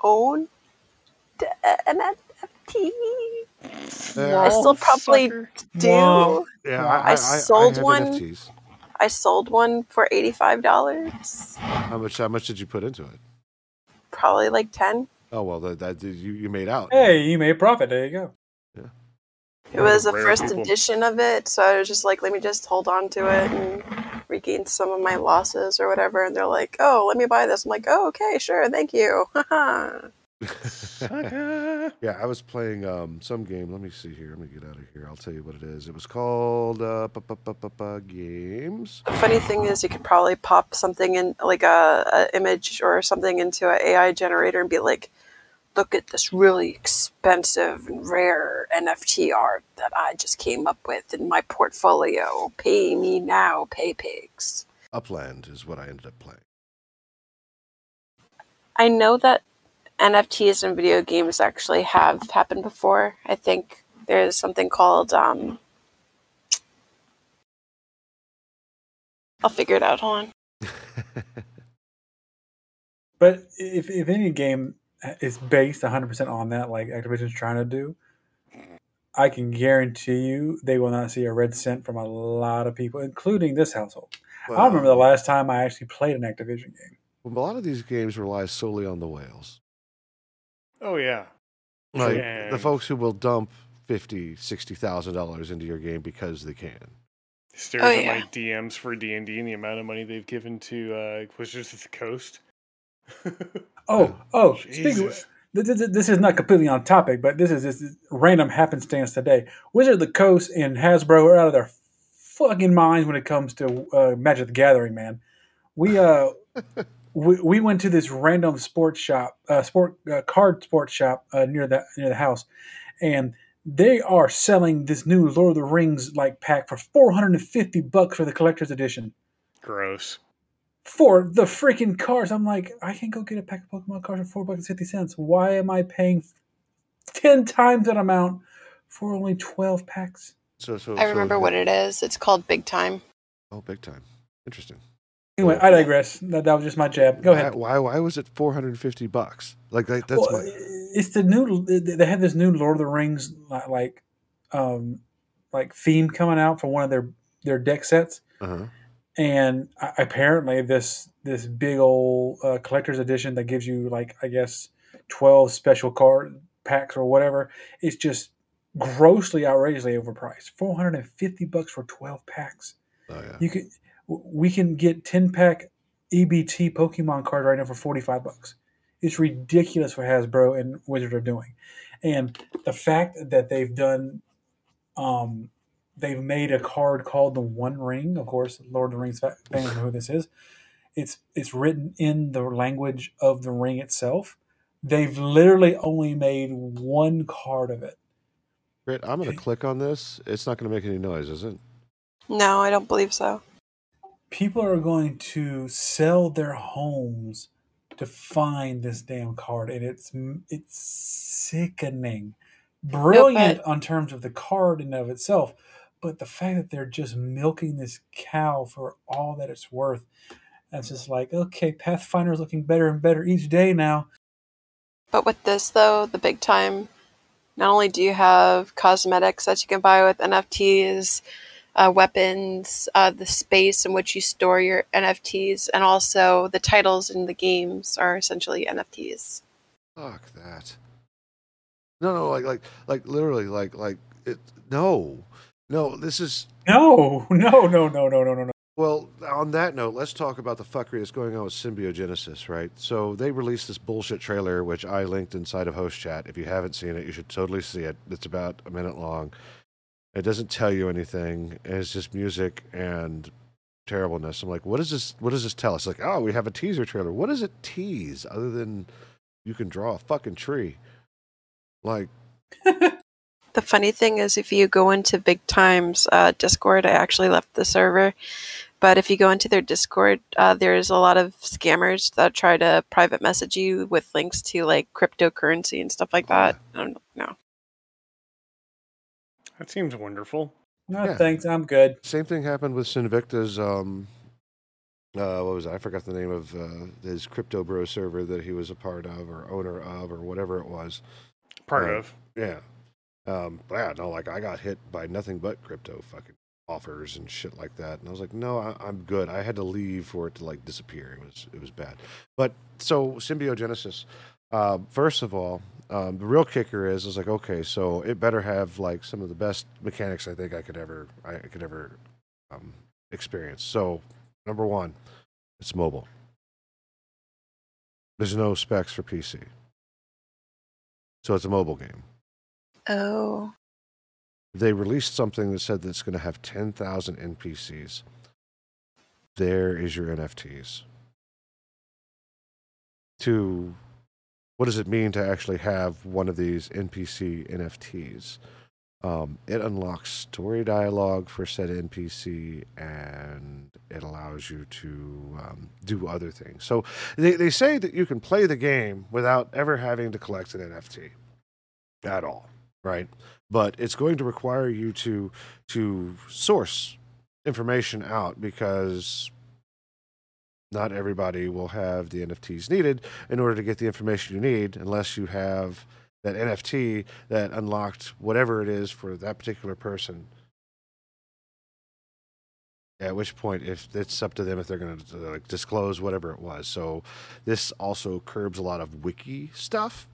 Speaker 4: own an NFT.
Speaker 1: Yeah.
Speaker 4: I still probably
Speaker 3: Sucker.
Speaker 4: do.
Speaker 2: Womp.
Speaker 1: Yeah, I, I,
Speaker 4: I sold
Speaker 1: have
Speaker 4: one.
Speaker 1: NFTs.
Speaker 4: I sold one for eighty-five dollars,
Speaker 1: How much? How much did you put into it?
Speaker 4: probably like ten.
Speaker 1: Oh well, that, that you you made out.
Speaker 2: Hey, you made profit. There you go. Yeah.
Speaker 4: It was a
Speaker 3: Rare
Speaker 4: first
Speaker 3: people.
Speaker 4: edition of it, so I was just like, let me just hold on to it and regain some of my losses or whatever. And they're like, oh, let me buy this. I'm like, oh, okay, sure, thank you. (laughs)
Speaker 3: Sucker.
Speaker 1: yeah, I was playing um, some game. Let me see here. Let me get out of here. I'll tell you what it is. It was called uh, Games.
Speaker 4: the funny thing is, you could probably pop something in, like a, a image or something into an AI generator and be like, look at this really expensive and rare NFT art that I just came up with in my portfolio. Pay me now, pay pigs.
Speaker 1: Upland is what I ended up playing.
Speaker 4: I know that NFTs in video games actually have happened before. I think there's something called um I'll figure it out. Hold on. (laughs)
Speaker 2: But if, if any game is based 100% on that, like Activision's trying to do, I can guarantee you they will not see a red cent from a lot of people, including this household. I remember the last time I actually played an Activision game.
Speaker 1: Well, a lot of these games rely solely on the whales.
Speaker 3: Oh yeah.
Speaker 1: Like
Speaker 3: Yeah.
Speaker 1: the folks who will dump fifty, sixty thousand dollars into your game because they can.
Speaker 3: Stares
Speaker 4: Oh,
Speaker 3: at
Speaker 4: yeah.
Speaker 3: my DMs for D and D and the amount of money they've given to uh Wizards of the Coast. (laughs)
Speaker 2: Oh, oh, speaking of, this, this, this is not completely on topic, but this is this random happenstance today. Wizard of the Coast and Hasbro are out of their fucking minds when it comes to uh, Magic the Gathering, man. We uh (laughs) we, we went to this random sports shop, uh, sport uh, card sports shop uh, near the near the house, and they are selling this new Lord of the Rings like pack for four hundred and fifty bucks for the collector's edition
Speaker 3: Gross.
Speaker 2: for the freaking cards. I'm like, I can go get a pack of Pokemon cards for four bucks and fifty cents. Why am I paying ten times that amount for only twelve packs?
Speaker 1: So, so
Speaker 4: I remember what it is. It's called Big Time.
Speaker 1: Oh, big time. Interesting.
Speaker 2: Anyway, I digress. That, that was just my jab. Go ahead.
Speaker 1: Why? Why, why was it four hundred and fifty bucks? Like that, that's
Speaker 2: Well,
Speaker 1: my.
Speaker 2: it's the new. They had this new Lord of the Rings like, um, like theme coming out for one of their their deck sets,
Speaker 1: Uh-huh.
Speaker 2: and apparently this this big old uh, collector's edition that gives you like I guess twelve special card packs or whatever. It's just grossly outrageously overpriced. Four hundred and fifty bucks for twelve packs.
Speaker 1: Oh yeah.
Speaker 2: You could we can get ten pack EBT Pokemon card right now for forty five bucks. It's ridiculous what Hasbro and Wizard are doing. And the fact that they've done, um, they've made a card called the One Ring. Of course, Lord of the Rings fans know who this is. It's it's written in the language of the ring itself. They've literally only made one card of it.
Speaker 1: Great. I'm going to click on this. It's not going to make any noise, is it?
Speaker 4: No, I don't believe so.
Speaker 2: People are going to sell their homes to find this damn card, and it's it's sickening. Brilliant on terms of the card in of itself, but the fact that they're just milking this cow for all that it's worth, and it's just like, okay, pathfinder is looking better and better each day now.
Speaker 4: But with this though, the big time, not only do you have cosmetics that you can buy with NFTs, uh, weapons, uh, the space in which you store your NFTs, and also the titles in the games are essentially NFTs.
Speaker 1: Fuck that. No, no, like, like, like, literally, like, like, it. No, no. This is
Speaker 2: no, (laughs) no, no, no, no, no, no, no.
Speaker 1: Well, on that note, let's talk about the fuckery that's going on with Symbiogenesis, right? So they released this bullshit trailer, which I linked inside of Host Chat. If you haven't seen it, you should totally see it. It's about a minute long. It doesn't tell you anything. It's just music and terribleness. I'm like, what is this? What does this tell us? Like, oh, we have a teaser trailer. What does it tease other than you can draw a fucking tree? Like, (laughs)
Speaker 4: the funny thing is, if you go into Big Times uh, Discord, I actually left the server. But if you go into their Discord, uh, there's a lot of scammers that try to private message you with links to like cryptocurrency and stuff like that. I don't know.
Speaker 3: That seems wonderful.
Speaker 2: No, yeah. thanks. I'm good.
Speaker 1: Same thing happened with Sinvicta's. Um, uh, what was it? I forgot the name of uh, his crypto bro server that he was a part of or owner of or whatever it was.
Speaker 3: Part
Speaker 1: uh,
Speaker 3: of.
Speaker 1: Yeah. Um, but yeah, no, like I got hit by nothing but crypto fucking offers and shit like that. And I was like, no, I, am good. I had to leave for it to like disappear. It was it was bad. But so symbiogenesis. Uh, first of all, um, the real kicker is is like okay, so it better have like some of the best mechanics I think I could ever I could ever um, experience. So number one, it's mobile. There's no specs for PC, so it's a mobile game.
Speaker 4: Oh
Speaker 1: they released something that said that it's going to have 10,000 NPCs. There is your NFTs. To what does it mean to actually have one of these NPC NFTs? Um, it unlocks story dialogue for said NPC and it allows you to um, do other things. So they, they say that you can play the game without ever having to collect an NFT at all, right? but it's going to require you to to source information out because not everybody will have the NFTs needed in order to get the information you need unless you have that NFT that unlocked whatever it is for that particular person. At which point, if it's up to them if they're going to disclose whatever it was. So this also curbs a lot of wiki stuff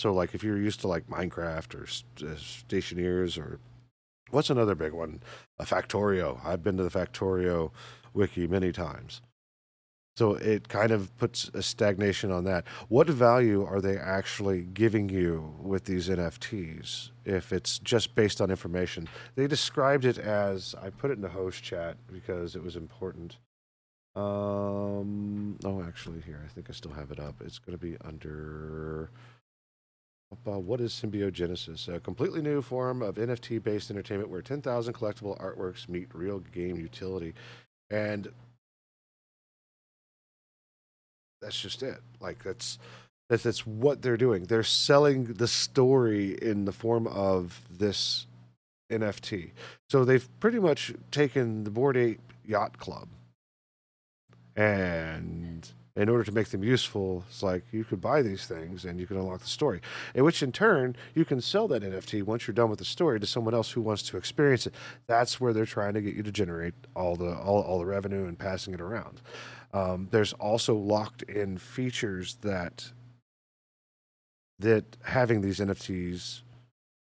Speaker 1: So, like, if you're used to like Minecraft or uh, Stationeers or what's another big one? A Factorio. I've been to the Factorio wiki many times. So it kind of puts a stagnation on that. What value are they actually giving you with these NFTs if it's just based on information? They described it as I put it in the host chat because it was important. Um, oh, actually, here I think I still have it up. It's going to be under uh, what is symbiogenesis? A completely new form of NFT based entertainment where 10,000 collectible artworks meet real game utility. And that's just it. Like, that's. That's, that's what they're doing. They're selling the story in the form of this NFT. So they've pretty much taken the Bored Ape Yacht Club and in order to make them useful, it's like you could buy these things and you can unlock the story. In which, in turn, you can sell that NFT once you're done with the story to someone else who wants to experience it. That's where they're trying to get you to generate all the all, all the revenue and passing it around. Um, there's also locked in features that that having these NFTs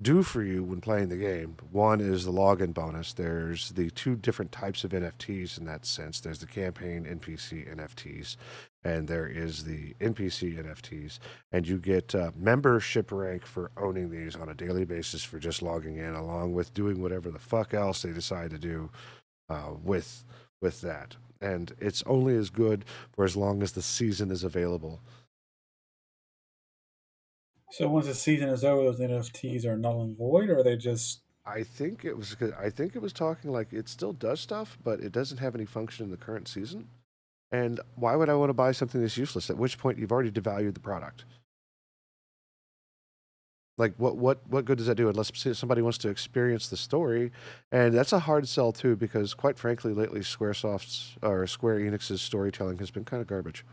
Speaker 1: do for you when playing the game. One is the login bonus. There's the two different types of NFTs in that sense. There's the campaign NPC NFTs, and there is the NPC NFTs. And you get uh, membership rank for owning these on a daily basis for just logging in, along with doing whatever the fuck else they decide to do uh, with with that. And it's only as good for as long as the season is available.
Speaker 2: So once the season is over, those NFTs are null and void, or are they just?
Speaker 1: I think it was. I think it was talking like it still does stuff, but it doesn't have any function in the current season. And why would I want to buy something that's useless? At which point you've already devalued the product. Like what what what good does that do unless somebody wants to experience the story? And that's a hard sell too, because quite frankly, lately SquareSoft's or Square Enix's storytelling has been kind of garbage.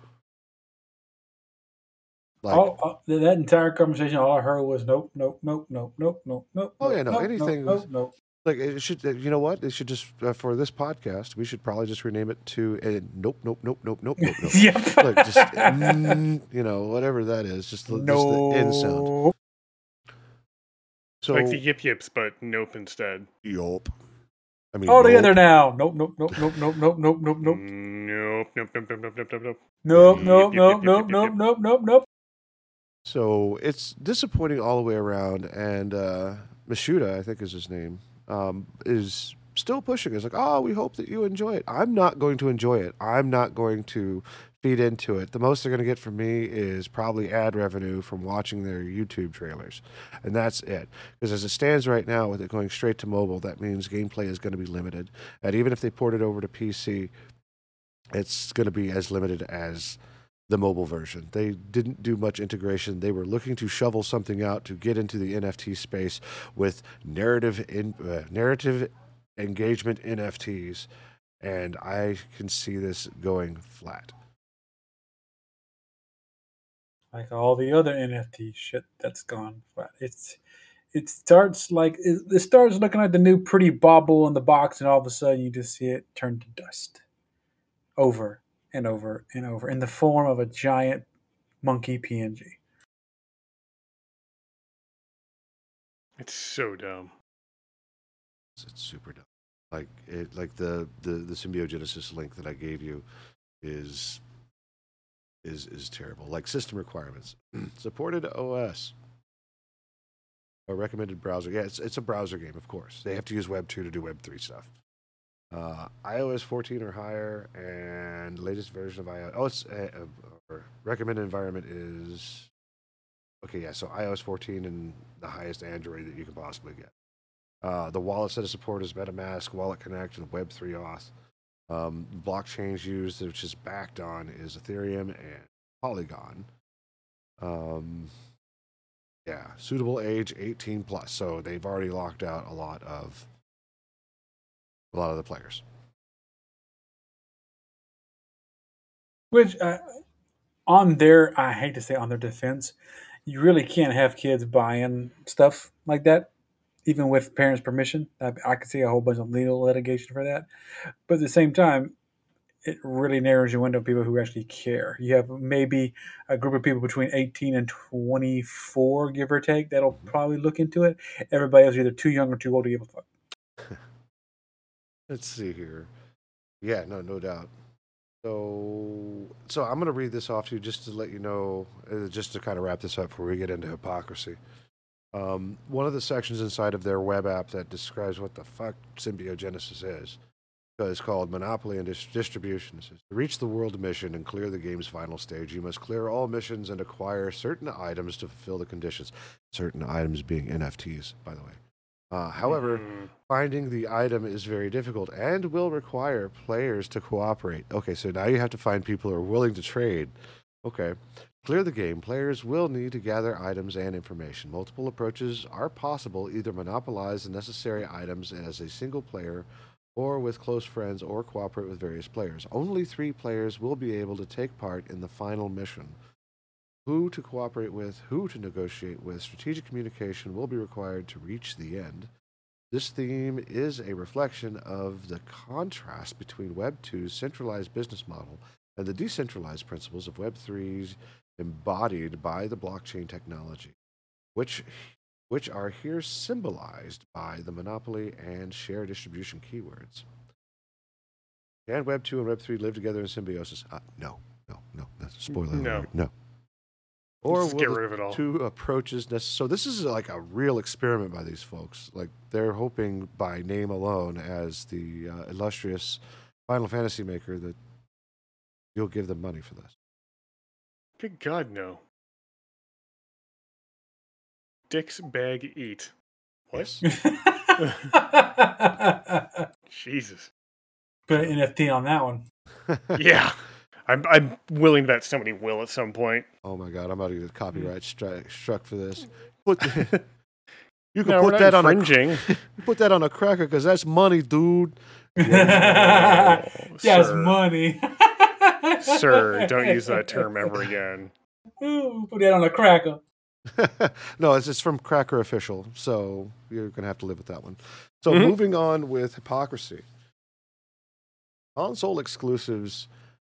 Speaker 2: Like, all, all, that entire conversation, all I heard was nope, nope, nope, nope, nope, nope, nope.
Speaker 1: Oh yeah, no,
Speaker 2: nope,
Speaker 1: anything.
Speaker 2: Nope, nope,
Speaker 1: Like it should, you know what? It should just uh, for this podcast, we should probably just rename it to uh, nope, nope, nope, nope, nope, nope, nope.
Speaker 2: yep.
Speaker 1: like just mm, you know whatever that is, just,
Speaker 2: no.
Speaker 1: just the end sound.
Speaker 3: So like the yip yips, but nope instead.
Speaker 1: Yup. I mean,
Speaker 2: all together now. Nope, nope, nope, nope, nope, nope, nope, nope, nope.
Speaker 3: Nope, nope, nope, nope, nope, nope, nope.
Speaker 2: Nope, nope, nope, nope, nope, nope, nope, nope.
Speaker 1: So it's disappointing all the way around. And uh, Mishuda, I think is his name, um, is still pushing. It's like, oh, we hope that you enjoy it. I'm not going to enjoy it. I'm not going to feed into it. The most they're going to get from me is probably ad revenue from watching their YouTube trailers. And that's it. Because as it stands right now, with it going straight to mobile, that means gameplay is going to be limited. And even if they port it over to PC, it's going to be as limited as the mobile version. They didn't do much integration. They were looking to shovel something out to get into the NFT space with narrative in, uh, narrative engagement NFTs, and I can see this going flat.
Speaker 2: Like all the other NFT shit that's gone flat. It's it starts like it, it starts looking like the new pretty bauble in the box, and all of a sudden you just see it turn to dust over and over and over in the form of a giant monkey PNG.
Speaker 3: It's so dumb.
Speaker 1: It's super dumb. Like it, like the the the symbiogenesis link that I gave you is is is terrible. Like system requirements, (clears throat) supported OS A recommended browser. Yeah, it's it's a browser game, of course. They have to use Web two to do Web three stuff. Uh, iOS 14 or higher, and latest version of iOS. Oh, it's uh, recommended environment is okay. Yeah, so iOS 14 and the highest Android that you can possibly get. Uh, the wallet set of support is MetaMask, Wallet Connect, and Web3 Auth. Um, blockchains used, which is backed on, is Ethereum and Polygon. Um, yeah, suitable age 18 plus. So they've already locked out a lot of a lot of the players.
Speaker 2: Which, uh, on their, I hate to say on their defense, you really can't have kids buying stuff like that, even with parents' permission. I, I could see a whole bunch of legal litigation for that. But at the same time, it really narrows your window of people who actually care. You have maybe a group of people between 18 and 24, give or take, that'll mm-hmm. probably look into it. Everybody else is either too young or too old to give a fuck.
Speaker 1: Let's see here. Yeah, no, no doubt. So, so I'm going to read this off to you just to let you know, uh, just to kind of wrap this up before we get into hypocrisy. Um, one of the sections inside of their web app that describes what the fuck symbiogenesis is is called Monopoly and Dis- Distribution. To reach the world mission and clear the game's final stage, you must clear all missions and acquire certain items to fulfill the conditions. Certain items being NFTs, by the way. Uh, however, mm. finding the item is very difficult and will require players to cooperate. Okay, so now you have to find people who are willing to trade. Okay. Clear the game. Players will need to gather items and information. Multiple approaches are possible, either monopolize the necessary items as a single player or with close friends or cooperate with various players. Only three players will be able to take part in the final mission who to cooperate with, who to negotiate with. Strategic communication will be required to reach the end. This theme is a reflection of the contrast between Web 2's centralized business model and the decentralized principles of Web 3's embodied by the blockchain technology, which which are here symbolized by the monopoly and share distribution keywords. Can Web 2 and Web 3 live together in symbiosis? Uh, no, no, no. That's a spoiler
Speaker 3: No.
Speaker 1: alert. No. Or
Speaker 3: Just
Speaker 1: will
Speaker 3: get rid of it all.
Speaker 1: two approaches necess- So this is like a real experiment by these folks. Like they're hoping by name alone, as the uh, illustrious Final Fantasy maker, that you'll give them money for this.
Speaker 3: Good God, no. Dick's bag eat. What?
Speaker 1: Yes. (laughs)
Speaker 3: Jesus.
Speaker 2: Put an NFT on that one. (laughs)
Speaker 3: Yeah. I'm I'm willing to bet somebody will at some point.
Speaker 1: Oh my god, I'm about to get copyright stri- struck for this. Put (laughs) you can
Speaker 3: No, we're
Speaker 1: put
Speaker 3: not
Speaker 1: that on a
Speaker 3: infringing.
Speaker 1: you (laughs) put that on a cracker because that's money, dude. (laughs)
Speaker 2: yeah, it's
Speaker 3: sir.
Speaker 2: money.
Speaker 3: Sir, don't use that term ever again.
Speaker 2: Ooh, Put that on a cracker.
Speaker 1: no, it's, it's from Cracker Official, so you're gonna have to live with that one. So
Speaker 3: Mhm.
Speaker 1: moving on with hypocrisy, console exclusives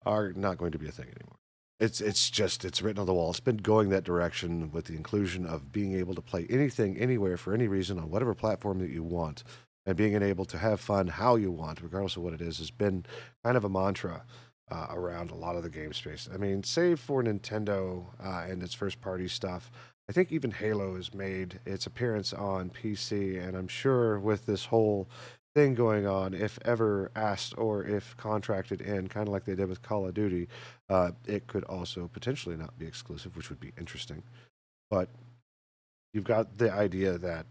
Speaker 1: are not going to be a thing anymore. It's it's just it's written on the wall. It's been going that direction with the inclusion of being able to play anything, anywhere, for any reason on whatever platform that you want, and being able to have fun how you want, regardless of what it is, has been kind of a mantra uh, around a lot of the game space. I mean, save for Nintendo uh, and its first party stuff, I think even Halo has made its appearance on PC, and I'm sure with this whole thing going on, if ever asked or if contracted in, kind of like they did with Call of Duty, uh, it could also potentially not be exclusive, which would be interesting. But you've got the idea that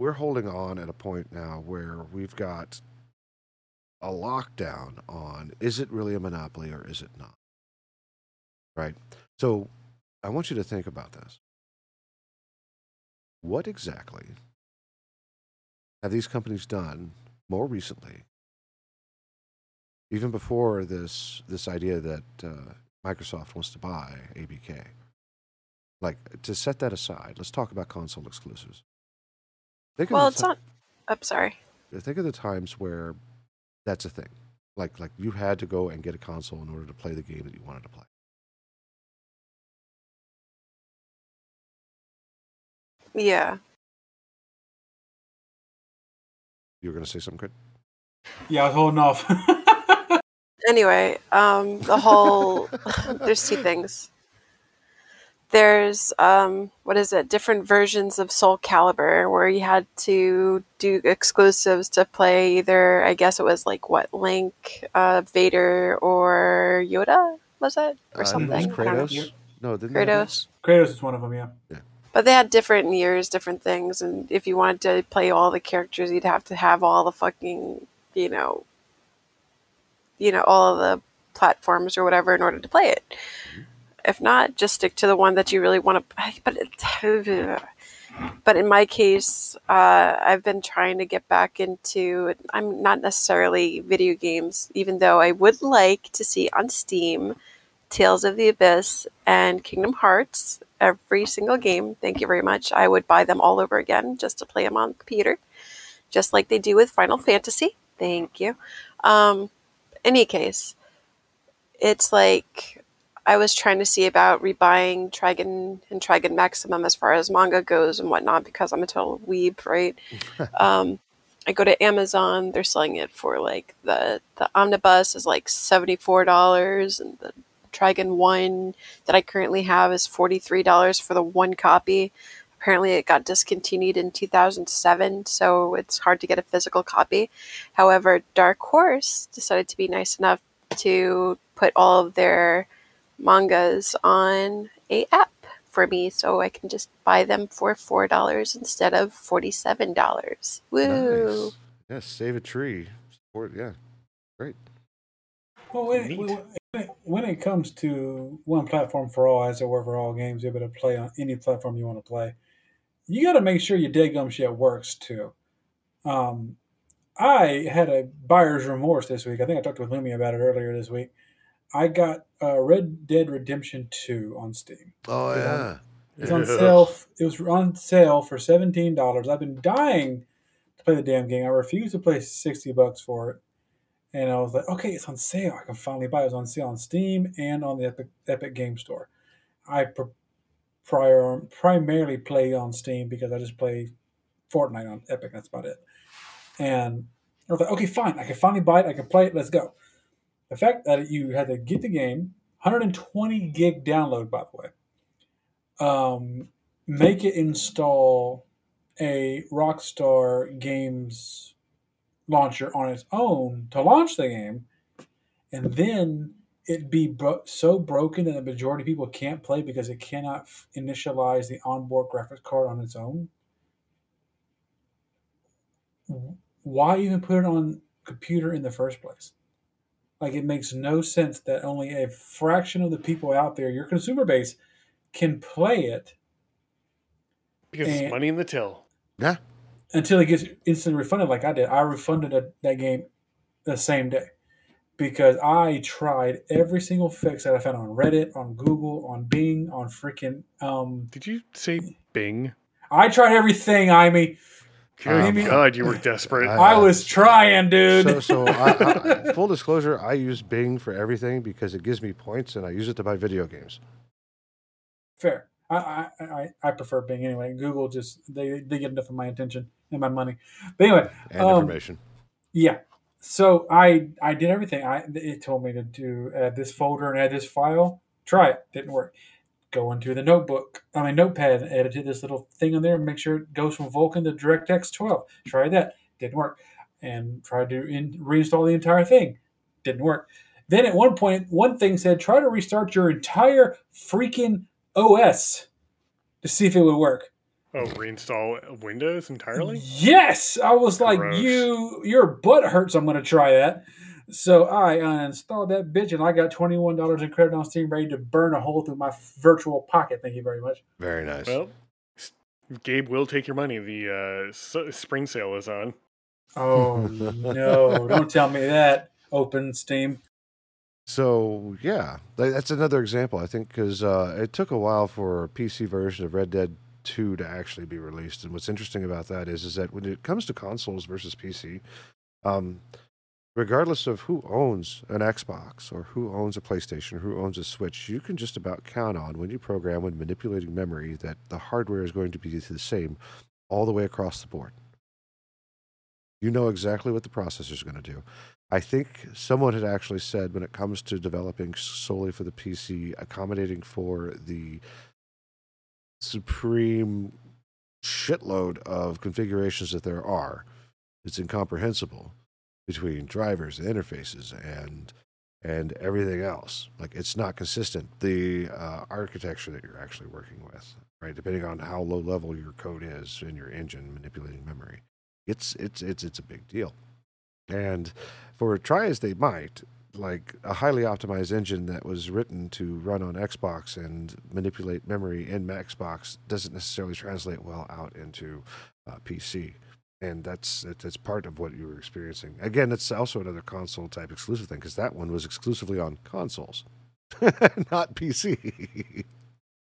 Speaker 1: we're holding on at a point now where we've got a lockdown on is it really a monopoly or is it not? Right? So I want you to think about this. What exactly have these companies done more recently, even before this this idea that uh, Microsoft wants to buy ABK? Like to set that aside, let's talk about console exclusives. Think
Speaker 4: Well, it's not. I'm sorry.
Speaker 1: think of the times where that's a thing. Like like you had to go and get a console in order to play the game that you wanted to play.
Speaker 4: Yeah.
Speaker 1: You were going to say something, Crit?
Speaker 2: Yeah, I was holding off. (laughs)
Speaker 4: Anyway, um, the whole (laughs) there's two things. There's um, what is it? Different versions of Soul Calibur where you had to do exclusives to play either. I guess it was like what Link, uh, Vader, or Yoda. Was it or
Speaker 1: Uh,
Speaker 4: something?
Speaker 1: It was. Kratos. No, didn't they have that?
Speaker 4: Kratos.
Speaker 2: Kratos is one of them, Yeah. yeah.
Speaker 4: But they had different years, different things, and if you wanted to play all the characters, you'd have to have all the fucking, you know, you know, all of the platforms or whatever in order to play it. If not, just stick to the one that you really want to. But it, (sighs) but in my case, uh, I've been trying to get back into. I'm not necessarily video games, even though I would like to see on Steam Tales of the Abyss and Kingdom Hearts, every single game. Thank you very much. I would buy them all over again just to play them on the computer, just like they do with Final Fantasy. Thank you. Um, any case, it's like I was trying to see about rebuying Trigun and Trigun Maximum as far as manga goes and whatnot because I'm a total weeb, right? (laughs) um, I go to Amazon, they're selling it for like the the omnibus is like seventy four dollars, and the Trigun one that I currently have is forty three dollars for the one copy. Apparently, it got discontinued in 2007, so it's hard to get a physical copy. However, Dark Horse decided to be nice enough to put all of their mangas on a app for me, so I can just buy them for four dollars instead of forty seven dollars. Woo!
Speaker 1: Nice. Yes, save a tree. Support, yeah. Great.
Speaker 2: Well, when,
Speaker 3: Neat.
Speaker 2: When, it, comes to one platform for all, as it were for all games, you're able to play on any platform you want to play. You got to make sure your dead shit works too. Um, I had a buyer's remorse this week. I think I talked with Lumi about it earlier this week. I got uh, Red Dead Redemption 2 on Steam.
Speaker 1: Oh,
Speaker 2: Yeah.
Speaker 1: yeah.
Speaker 2: It's on sale. It was on sale for seventeen dollars. I've been dying to play the damn game. I refuse to pay sixty bucks for it, and I was like, okay, it's on sale. I can finally buy it. It was on sale on Steam and on the Epic, Epic Game Store. I pre- prior primarily play on Steam because I just play Fortnite on Epic. That's about it. And I was like, okay, fine. I can finally buy it. I can play it. Let's go. The fact that you had to get the game, 120 gig download, by the way. Um, make it install a Rockstar Games launcher on its own to launch the game, and then it be bro- so broken that the majority of people can't play because it cannot f- initialize the onboard graphics card on its own. Why even put it on computer in the first place? Like it makes no sense that only a fraction of the people out there, your consumer base, can play it
Speaker 3: Because
Speaker 2: And-
Speaker 3: it's money in the till.
Speaker 1: Yeah.
Speaker 2: Until it gets instantly refunded like I did. I refunded a, that game the same day because I tried every single fix that I found on Reddit, on Google, on Bing, on freaking. Um,
Speaker 3: Did you say Bing?
Speaker 2: I tried everything. I mean,
Speaker 3: Good
Speaker 1: Um,
Speaker 3: God, you were desperate.
Speaker 1: I-
Speaker 2: I was trying, dude.
Speaker 1: So, so I, I, (laughs) full disclosure, I use Bing for everything because it gives me points, and I use it to buy video games.
Speaker 2: Fair. I, I, I, I prefer Bing anyway. Google just they they get enough of my attention and my money. But anyway,
Speaker 1: And
Speaker 2: Um,
Speaker 1: information.
Speaker 2: Yeah. So I I did everything. I it told me to do add this folder and add this file. Try it. Didn't work. Go into the notebook. I mean notepad and edited this little thing on there and make sure it goes from Vulkan to DirectX 12. Try that. Didn't work. And tried to in, reinstall the entire thing. Didn't work. Then at one point, one thing said, try to restart your entire freaking OS to see if it would work.
Speaker 3: Oh, reinstall Windows entirely?
Speaker 2: Yes, I was like, you, your butt hurts. I'm going to try that. So I uninstalled that bitch, and I got twenty one dollars in credit on Steam, ready to burn a hole through my virtual pocket. Thank you very much.
Speaker 1: Very nice.
Speaker 3: Well, Gabe will take your money. The uh, spring sale is on.
Speaker 2: Oh (laughs) no! Don't tell me that. Open Steam.
Speaker 1: So yeah, that's another example. I think because uh, it took a while for a PC version of Red Dead Two to actually be released. And what's interesting about that is, is that when it comes to consoles versus PC, um, regardless of who owns an Xbox or who owns a PlayStation or who owns a Switch, you can just about count on when you program when manipulating memory that the hardware is going to be the same all the way across the board. You know exactly what the processor is going to do. I think someone had actually said when it comes to developing solely for the PC, accommodating for the supreme shitload of configurations that there are, it's incomprehensible between drivers and interfaces and and everything else. Like it's not consistent. The uh, architecture that you're actually working with, right? Depending on how low level your code is in your engine manipulating memory, it's it's it's it's a big deal. And for try as they might, like a highly optimized engine that was written to run on Xbox and manipulate memory in Xbox doesn't necessarily translate well out into uh, PC. And that's that's part of what you were experiencing. Again, it's also another console type exclusive thing because that one was exclusively on consoles, (laughs) not PC.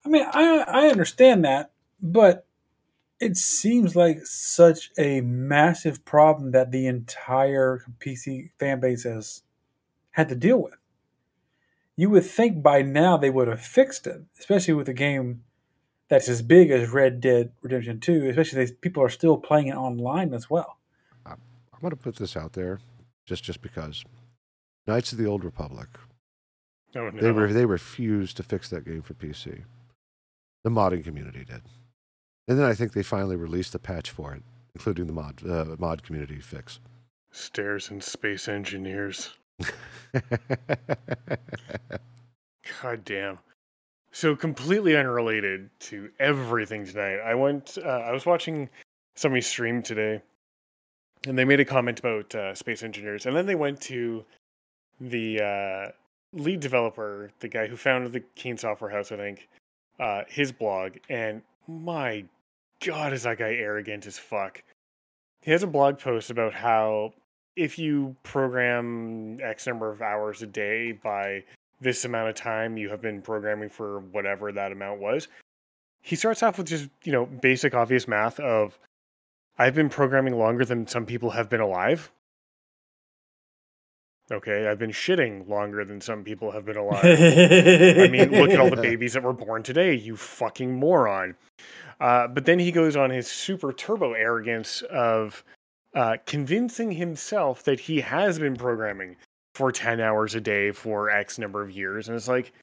Speaker 2: I mean, I I understand that, but it seems like such a massive problem that the entire PC fan base has had to deal with. You would think by now they would have fixed it, especially with a game that's as big as Red Dead Redemption 2, especially as people are still playing it online as well.
Speaker 1: I'm going to put this out there, just just because. Knights of the Old Republic.
Speaker 3: Oh, no.
Speaker 1: They were they refused to fix that game for PC. The modding community did, and then I think they finally released a patch for it, including the mod uh, mod community fix.
Speaker 3: Stairs and space engineers. God damn. So completely unrelated to everything tonight. I went. Uh, I was watching somebody stream today, and they made a comment about uh, space engineers, and then they went to the uh, lead developer, the guy who founded the Keen Software House, I think, uh, his blog, and my God, is that guy arrogant as fuck. He has a blog post about how if you program X number of hours a day by this amount of time you have been programming for whatever that amount was. He starts off with just, you know, basic obvious math of I've been programming longer than some people have been alive. Okay, I've been shitting longer than some people have been alive. I mean, look at all the (laughs) babies that were born today, you fucking moron. Uh, but then he goes on his super turbo arrogance of uh, convincing himself that he has been programming for 10 hours a day for X number of years. And it's like,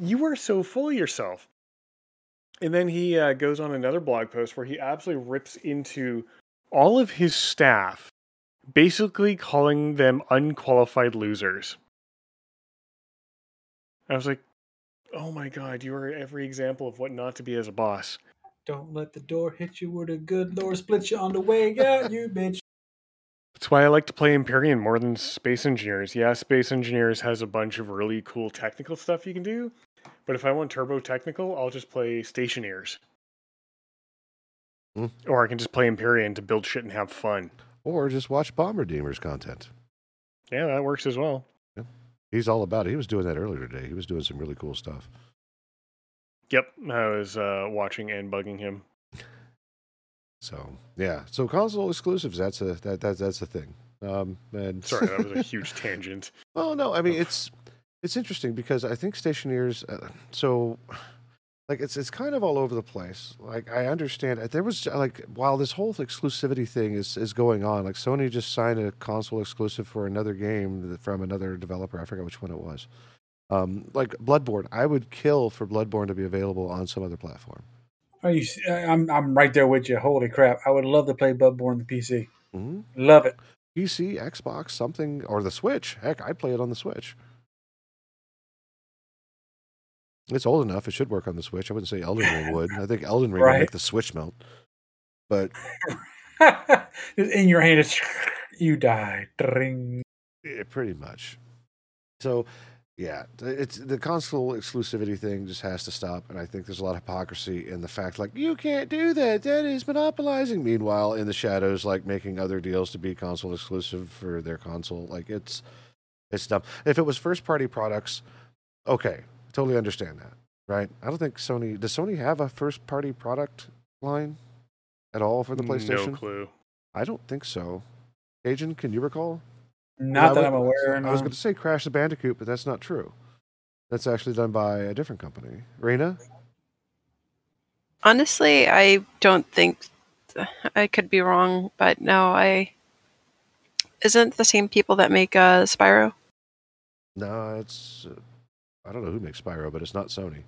Speaker 3: you are so full of yourself. And then he uh, goes on another blog post where he absolutely rips into all of his staff, basically calling them unqualified losers. I was like, oh my god, you are every example of what not to be as a boss.
Speaker 2: Don't let the door hit you where the good Lord split you on the way out, you (laughs) bitch.
Speaker 3: That's why I like to play Empyrion more than Space Engineers. Yeah, Space Engineers has a bunch of really cool technical stuff you can do, but if I want turbo technical, I'll just play Stationeers.
Speaker 1: Hmm.
Speaker 3: Or I can just play Empyrion to build shit and have fun.
Speaker 1: Or just watch Bomber Demers content.
Speaker 3: Yeah, that works as well.
Speaker 1: He's all about it. He was doing that earlier today. He was doing some really cool stuff.
Speaker 3: Yep, I was uh, watching and bugging him.
Speaker 1: So yeah, so console exclusives. That's a that, that that's a thing. Um, and
Speaker 3: Sorry, that was a (laughs) huge tangent.
Speaker 1: Well, no, I mean it's it's interesting because I think stationeers. Uh, so, like it's it's kind of all over the place. Like I understand there was like while this whole exclusivity thing is is going on, like Sony just signed a console exclusive for another game from another developer. I forgot which one it was. Um, like Bloodborne, I would kill for Bloodborne to be available on some other platform.
Speaker 2: Are you? I'm I'm right there with you. Holy crap! I would love to play Bloodborne on the PC.
Speaker 1: hmm
Speaker 2: Love it.
Speaker 1: PC, Xbox, something, or the Switch. Heck, I'd play it on the Switch. It's old enough; it should work on the Switch. I wouldn't say Elden Ring would. I think Elden Ring would make the Switch melt. But (laughs)
Speaker 2: in your hand, it's you die. Dring.
Speaker 1: Yeah, pretty much. So, yeah, it's the console exclusivity thing just has to stop, and I think there's a lot of hypocrisy in the fact like you can't do that. That is monopolizing. Meanwhile, in the shadows, like making other deals to be console exclusive for their console, like it's it's dumb. If it was first party products, okay, totally understand that, right? I don't think Sony does. Sony have a first party product line at all for the PlayStation.
Speaker 3: No clue.
Speaker 1: I don't think so. Agent, can you recall?
Speaker 2: Not
Speaker 1: I
Speaker 2: that
Speaker 1: would-
Speaker 2: I'm aware.
Speaker 1: I was
Speaker 2: no.
Speaker 1: going to say Crash the Bandicoot, but that's not true. That's actually done by a different company. Reina?
Speaker 4: Honestly, I don't think I could be wrong, but no, I isn't the same people that make uh, Spyro.
Speaker 1: No, it's. Uh, I don't know who makes Spyro, but it's not Sony.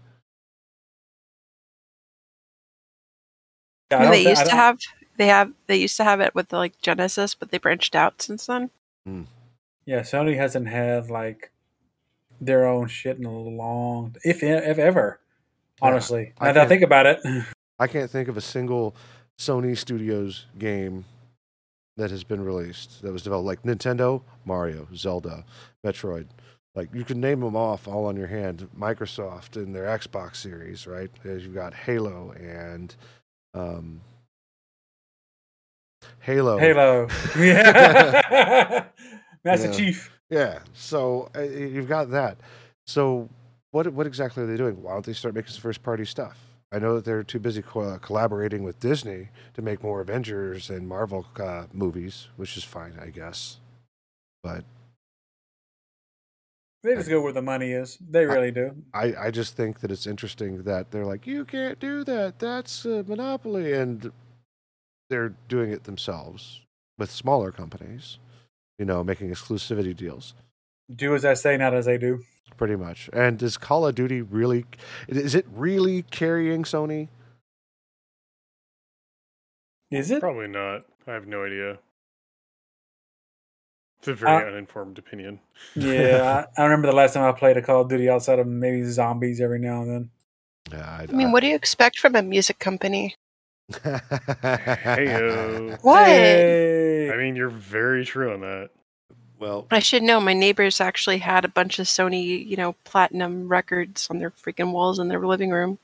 Speaker 2: Yeah, I
Speaker 4: I mean,
Speaker 2: don't
Speaker 4: they
Speaker 2: thi- I
Speaker 4: used to have they have they used to have it with like Genesis, but they branched out since then.
Speaker 2: Yeah, Sony hasn't had like their own shit in a long, if if ever.
Speaker 1: Yeah,
Speaker 2: Honestly,
Speaker 1: I
Speaker 2: now that I think about it, (laughs)
Speaker 1: I can't think of a single Sony Studios game that has been released that was developed like Nintendo, Mario, Zelda, Metroid. Like you can name them off all on your hand. Microsoft and their Xbox series, right? As you've got Halo and um, Halo.
Speaker 2: Halo, (laughs) yeah, (laughs) Master
Speaker 1: Yeah.
Speaker 2: Chief.
Speaker 1: Yeah. So uh, you've got that. So what what exactly are they doing? Why don't they start making some first party stuff? I know that they're too busy co- collaborating with Disney to make more Avengers and Marvel uh, movies, which is fine, I guess. But
Speaker 2: They just go where the money is. They really do.
Speaker 1: I, I just think that it's interesting that they're like, you can't do that. That's a monopoly. And they're doing it themselves with smaller companies, you know, making exclusivity deals.
Speaker 2: Do as I say, not as I do.
Speaker 1: pretty much. And does Call of Duty really? Is it really carrying Sony?
Speaker 2: Is it?
Speaker 3: Probably not. I have no idea. It's a very
Speaker 2: Uh,
Speaker 3: uninformed opinion.
Speaker 2: Yeah, (laughs) I, I remember the last time I played a Call of Duty outside of maybe zombies every now and then.
Speaker 1: Yeah,
Speaker 4: I mean, what do you expect from a music company?
Speaker 3: Heyo. (laughs)
Speaker 4: What?
Speaker 2: Hey!
Speaker 3: I mean, you're very true on that.
Speaker 1: well,
Speaker 4: I should know. My neighbors actually had a bunch of Sony, you know, platinum records on their freaking walls in their living room.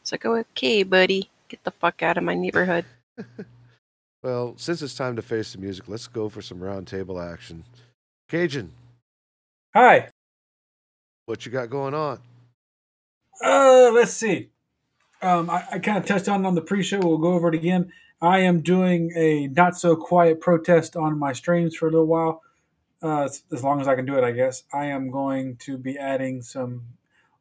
Speaker 4: It's like, okay, buddy, get the fuck out of my neighborhood. (laughs)
Speaker 1: well, since it's time to face the music, let's go for some roundtable action. Cajun,
Speaker 2: Hi.
Speaker 1: what you got going on?
Speaker 2: Uh, let's see. Um, I, I kind of touched on it on the pre-show. We'll go over it again. I am doing a not so quiet protest on my streams for a little while. uh, as, long as I can do it, I guess, I am going to be adding some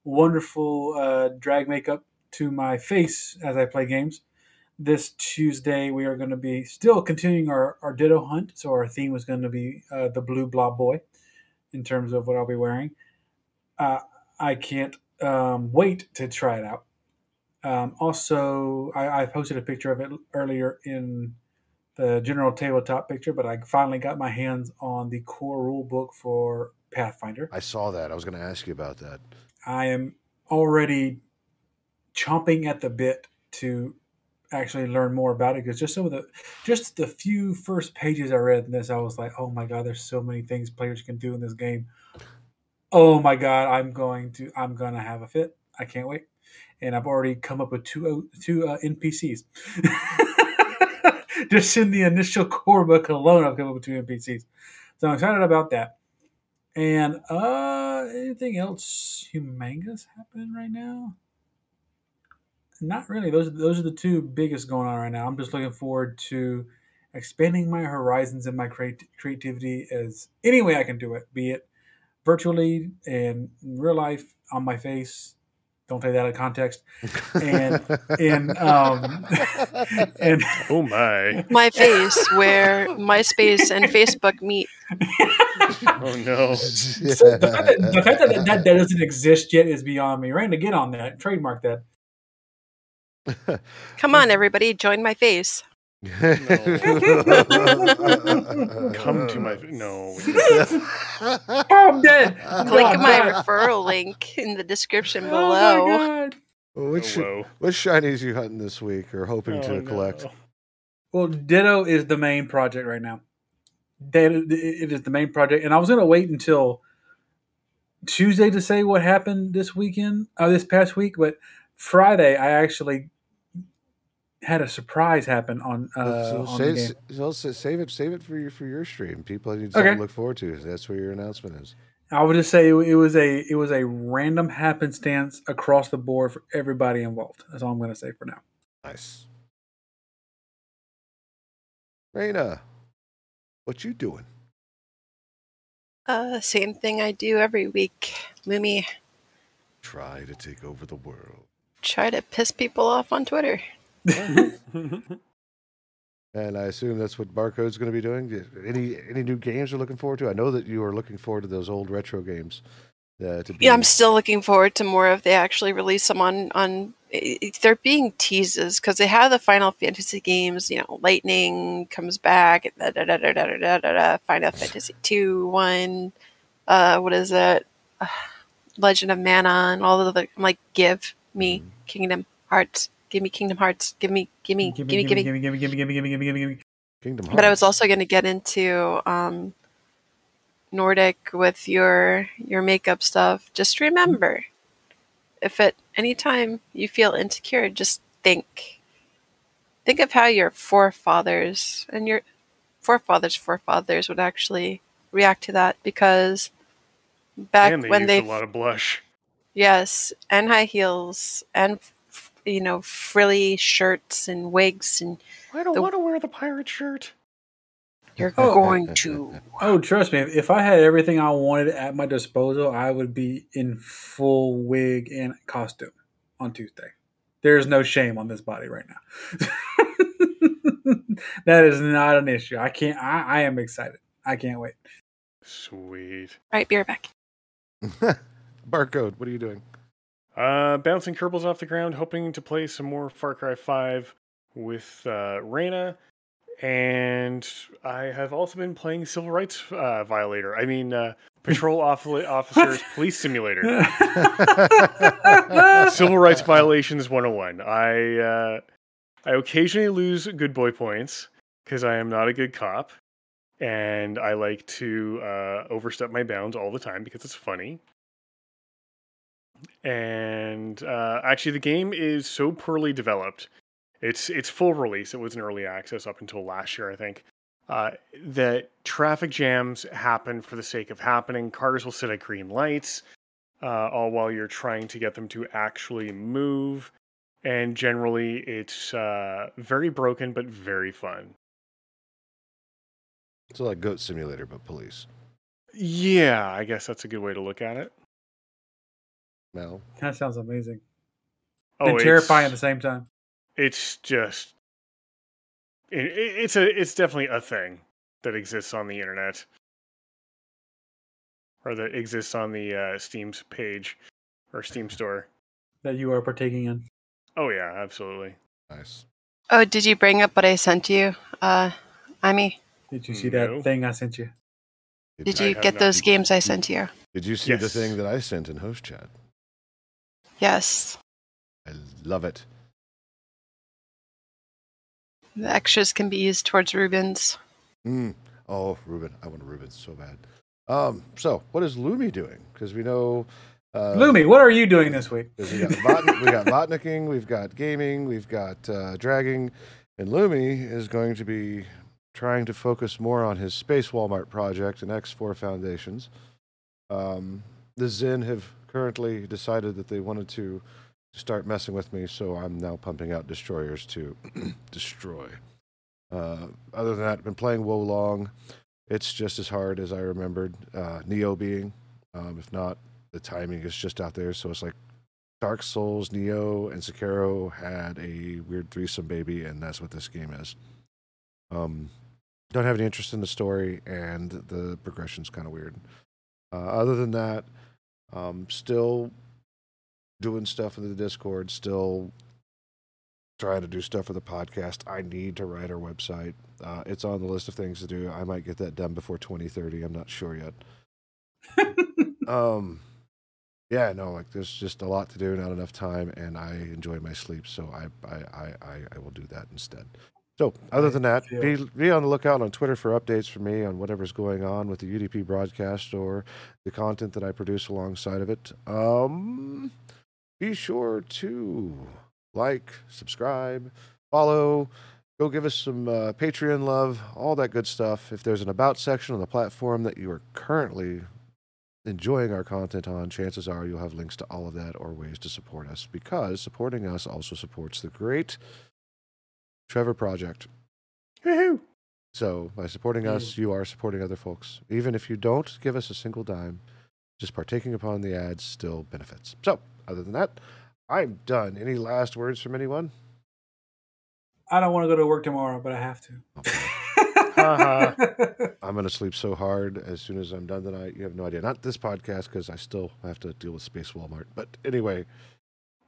Speaker 2: wonderful uh, drag makeup to my face as I play games. This Tuesday, we are going to be still continuing our, our Ditto hunt. So, our theme is going to be uh, the Blue Blob Boy in terms of what I'll be wearing. Uh, I can't um, wait to try it out. Um, also, I, I posted a picture of it earlier in the general tabletop picture, but I finally got my hands on the core rule book for Pathfinder.
Speaker 1: I saw that. I was going to ask you about that.
Speaker 2: I am already chomping at the bit to actually learn more about it because just some of the just the few first pages I read in this, I was like, oh my god, there's so many things players can do in this game. Oh my god, I'm going to I'm gonna have a fit. I can't wait, and I've already come up with two two uh, NPCs. (laughs) just in the initial core book alone, I've come up with two NPCs, so I'm excited about that. And uh anything else humongous happening right now? Not really. Those those are the two biggest going on right now. I'm just looking forward to expanding my horizons and my creat- creativity as any way I can do it, be it virtually and real life on my face. Don't take that out of context. And (laughs) in um (laughs) and
Speaker 3: Oh my.
Speaker 4: My face, where MySpace and Facebook meet.
Speaker 3: Oh no.
Speaker 2: So the fact, that, the fact that, that that doesn't exist yet is beyond me. We're going to get on that, trademark that. (laughs)
Speaker 4: Come on, everybody, join my face. (laughs)
Speaker 3: Come to my no.
Speaker 2: Oh, (laughs) I'm dead.
Speaker 4: Click
Speaker 2: God,
Speaker 4: my
Speaker 2: God.
Speaker 4: referral link in the description
Speaker 2: Oh
Speaker 4: below.
Speaker 2: my God.
Speaker 1: Which sh-
Speaker 3: Oh, whoa.
Speaker 1: what shinies you hunting this week or hoping to
Speaker 3: Oh,
Speaker 1: collect?
Speaker 3: no.
Speaker 2: Well, Ditto is the main project right now. Ditto, it is the main project, and I was going to wait until Tuesday to say what happened this weekend, uh, this past week. But Friday, I actually had a surprise happen on uh,
Speaker 1: so
Speaker 2: on the
Speaker 1: save,
Speaker 2: game.
Speaker 1: so save it, save it for your for your stream. People need something
Speaker 2: Okay.
Speaker 1: to look forward to. That's where your announcement is.
Speaker 2: I would just say it, it was a it was a random happenstance across the board for everybody involved. That's all I'm going to say for now.
Speaker 1: Nice. Raina, what you doing?
Speaker 4: Uh, same thing I do every week. Moomy,
Speaker 1: Try to take over the world.
Speaker 4: try to piss people off on Twitter. (laughs)
Speaker 1: and I assume that's what Barcode's going to be doing. Any any new games you're looking forward to? I know that you are looking forward to those old retro games. Uh, be...
Speaker 4: Yeah, I'm still looking forward to more if they actually release them on on. They're being teases because they have the Final Fantasy games. You know, Lightning comes back. Da, da, da, da, da, da, da, da, Final (sighs) Fantasy two one. Uh, what is it? (sighs) Legend of Mana and all of the like. Give me
Speaker 1: mm.
Speaker 4: Kingdom Hearts. Give me Kingdom Hearts. Give me, give me, give me, give me.
Speaker 2: gimme, gimme, gimme, gimme, gimme, gimme, gimme, gimme.
Speaker 1: Kingdom Hearts.
Speaker 4: But I was also going to get into um, Nordic with your your makeup stuff. Just remember, if at any time you feel insecure, just think. Think of how your forefathers and your forefathers' forefathers would actually react to that because back
Speaker 3: and they
Speaker 4: when
Speaker 3: used
Speaker 4: they
Speaker 3: a lot of blush.
Speaker 4: yes and high heels and f- you know frilly shirts and wigs and
Speaker 3: I don't
Speaker 4: The-
Speaker 3: want to wear the pirate shirt.
Speaker 4: you're
Speaker 2: Oh.
Speaker 4: going to (laughs)
Speaker 2: Oh, trust me. If I had everything I wanted at my disposal, I would be in full wig and costume on Tuesday. There's no shame on this body right now. (laughs) that is not an issue. I can't. I, I am excited. I can't wait.
Speaker 3: Sweet.
Speaker 4: right be right back (laughs)
Speaker 1: Barcode, what are you doing?
Speaker 3: Uh, bouncing Kerbals off the ground, hoping to play some more Far Cry 5 with uh, Reyna. And I have also been playing Civil Rights uh, Violator. I mean, uh, (laughs) Patrol Officers Police Simulator. (laughs) (laughs) Civil Rights Violations 101. I uh, I occasionally lose good boy points because I am not a good cop, and I like to uh, overstep my bounds all the time because it's funny. And uh, actually, the game is so poorly developed. It's it's full release. It was an early access up until last year, I think. Uh, that traffic jams happen for the sake of happening. Cars will sit at green lights uh, all while you're trying to get them to actually move. And generally, it's uh, very broken but very fun.
Speaker 1: It's like Goat Simulator, but police.
Speaker 3: Yeah, I guess that's a good way to look at it.
Speaker 1: Mel.
Speaker 2: That sounds amazing.
Speaker 3: Oh,
Speaker 2: and terrifying at the same time.
Speaker 3: it's just it, it- it's a it's definitely a thing that exists on the internet or that exists on the uh, steam's page or steam store
Speaker 2: That you are partaking in.
Speaker 3: oh yeah absolutely
Speaker 1: Nice.
Speaker 4: Oh, did you bring up what I sent you, uh, Amy?
Speaker 2: Did you see
Speaker 3: No.
Speaker 2: that thing I sent you?
Speaker 4: Did
Speaker 3: I
Speaker 4: you get those games I sent you?
Speaker 1: Did you see the thing that I sent in host chat?
Speaker 4: Yes.
Speaker 1: I love it.
Speaker 4: The extras can be used towards Rubens.
Speaker 1: Mm. Oh, Ruben. I want a Ruben so bad. Um, so what is Lumi doing? Because we know uh
Speaker 2: Lumi, what are you doing this week?
Speaker 1: we got bot- we got (laughs) botnicking, we've got gaming, we've got uh, dragging, and Lumi is going to be trying to focus more on his Space Walmart project and X4 Foundations. Um, the Zen have currently decided that they wanted to start messing with me, so I'm now pumping out destroyers to (clears throat) destroy. Uh, other than that, I've been playing Wo Long. It's just as hard as I remembered uh, Nioh being. Um, if not, the timing is just out there. So it's like Dark Souls, Nioh, and Sekiro had a weird threesome baby, and that's what this game is. Um, don't have any interest in the story, and the progression's kind of weird. Uh, other than that, um, still doing stuff in the Discord, still trying to do stuff for the podcast. I need to write our website. Uh, it's on the list of things to do. I might get that done before 2030. I'm not sure yet. (laughs) Um, yeah, no, like there's just a lot to do, not enough time, and I enjoy my sleep, so I I I I, I will do that instead. So, other than that, be be on the lookout on Twitter for updates from me on whatever's going on with the UDP broadcast or the content that I produce alongside of it. Um, be sure to like, subscribe, follow, go give us some uh, Patreon love, all that good stuff. If there's an about section on the platform that you are currently enjoying our content on, chances are you'll have links to all of that or ways to support us because supporting us also supports the great Trevor Project.
Speaker 3: Woohoo!
Speaker 1: So by supporting us, you are supporting other folks. Even if you don't give us a single dime, just partaking upon the ads still benefits. So, other than that, I'm done. Any last words from anyone?
Speaker 2: I don't want to go to work tomorrow, but I have to.
Speaker 3: Haha. (laughs)
Speaker 1: I'm going to sleep so hard as soon as I'm done tonight. You have no idea. Not this podcast because I still have to deal with Space Walmart. But anyway,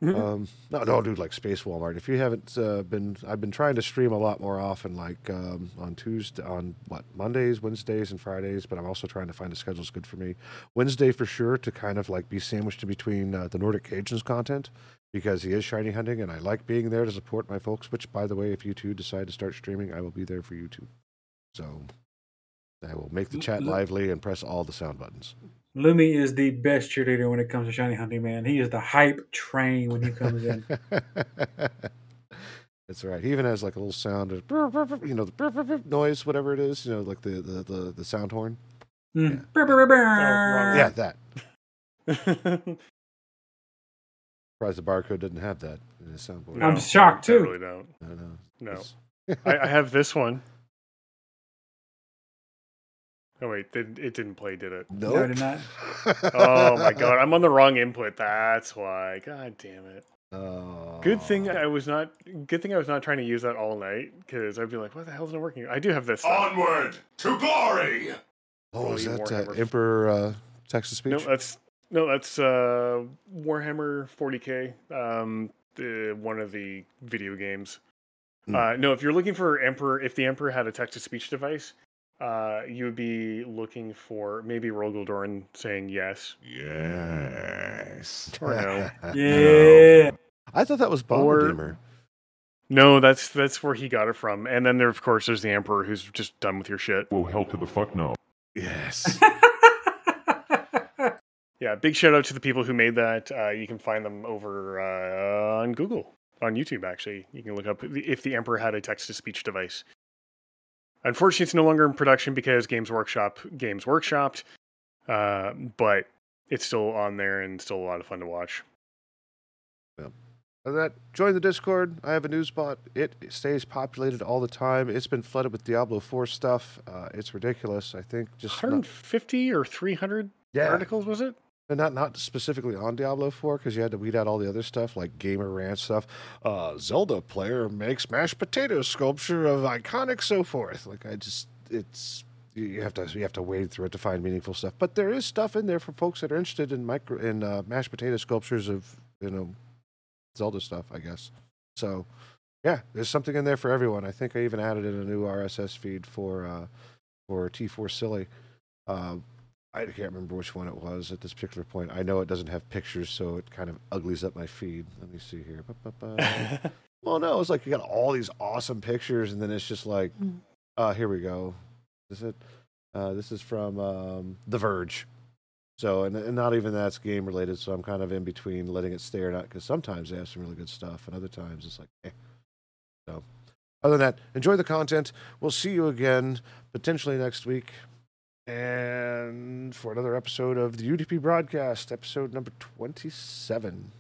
Speaker 1: um, no, no, dude, like Space Walmart. If you haven't uh, been, I've been trying to stream a lot more often, like um, on Tuesday, on what Mondays, Wednesdays, and Fridays. But I'm also trying to find a schedule that's good for me. Wednesday for sure to kind of like be sandwiched in between uh, the Nordic Cajuns content because he is shiny hunting, and I like being there to support my folks. Which, by the way, if you two decide to start streaming, I will be there for you too. So I will make the chat lively and press all the sound buttons.
Speaker 2: Lumi is the best cheerleader when it comes to shiny hunting, man. He is the hype train when he comes in. (laughs)
Speaker 1: That's right. He even has like a little sound of you know the noise, whatever it is, you know, like the the the, the sound horn.
Speaker 2: Mm. Brr.
Speaker 1: Yeah, that. (laughs) Surprised the barcode didn't have that in his soundboard.
Speaker 2: I'm shocked, too.
Speaker 3: I really don't.
Speaker 1: I know.
Speaker 3: No.
Speaker 1: It's-
Speaker 3: I, I have this one. Oh wait, did, it didn't play, did it?
Speaker 2: No, I did not.
Speaker 3: Oh my god, I'm on the wrong input. That's why. God damn it.
Speaker 1: Oh.
Speaker 3: Good thing I was not. Good thing I was not trying to use that all night because I'd be like, "What the hell's not working?" I do have this. though.
Speaker 5: Onward to glory!
Speaker 1: Oh, is that uh, Emperor uh, text to speech?
Speaker 3: No, that's no, that's uh, Warhammer 40k. Um, the, one of the video games.
Speaker 1: Hmm.
Speaker 3: Uh, no, if you're looking for Emperor, if the Emperor had a text to speech device, uh, you would be looking for maybe Rogal Dorn saying yes.
Speaker 5: Yes.
Speaker 3: Or (laughs) no.
Speaker 2: Yeah.
Speaker 1: I thought that was
Speaker 3: Or-
Speaker 1: Bombardier.
Speaker 3: No, that's that's where he got it from. And then there, of course, there's the Emperor who's just done with your shit.
Speaker 5: Well, hell to the fuck no.
Speaker 1: Yes. (laughs)
Speaker 3: Yeah, big shout out to the people who made that. Uh, you can find them over uh, on Google, on YouTube. Actually, you can look up if the Emperor had a text-to-speech device. Unfortunately, it's no longer in production because Games Workshop Games Workshopped, uh, but it's still on there and still a lot of fun to watch.
Speaker 1: Other other than that, join the Discord. I have a news bot. It stays populated all the time. It's been flooded with Diablo 4 stuff. Uh, it's ridiculous. I think just not,
Speaker 3: 150 or 300
Speaker 1: yeah,
Speaker 3: articles was it?
Speaker 1: And not not specifically on Diablo 4 because you had to weed out all the other stuff like gamer rant stuff. Uh, Zelda player makes mashed potato sculpture of iconic so forth. Like I just it's you- have to you have to wade through it to find meaningful stuff. But there is stuff in there for folks that are interested in micro in uh, mashed potato sculptures of you know Zelda stuff. I guess so. Yeah, there's something in there for everyone. I think I even added in a new RSS feed for uh, for T4 Silly. Uh, I can't remember which one it was at this particular point. I know it doesn't have pictures, so it kind of uglies up my feed. Let me see here. (laughs) Well, no, it's like you got all these awesome pictures, and then it's just like,
Speaker 4: Mm.
Speaker 1: uh, here we go. Is it? Uh, this is from um, The Verge. So, and, and not even that's game related. So I'm kind of in between letting it stay or not, because sometimes they have some really good stuff, and other times it's like, eh. So, other than that, enjoy the content. We'll see you again potentially next week and for another episode of the UDP broadcast, episode number 27.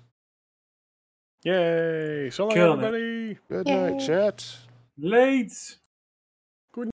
Speaker 3: Yay! So long,
Speaker 2: Killing it.
Speaker 3: everybody.
Speaker 1: Good
Speaker 4: Yay.
Speaker 1: night, chat.
Speaker 2: Late.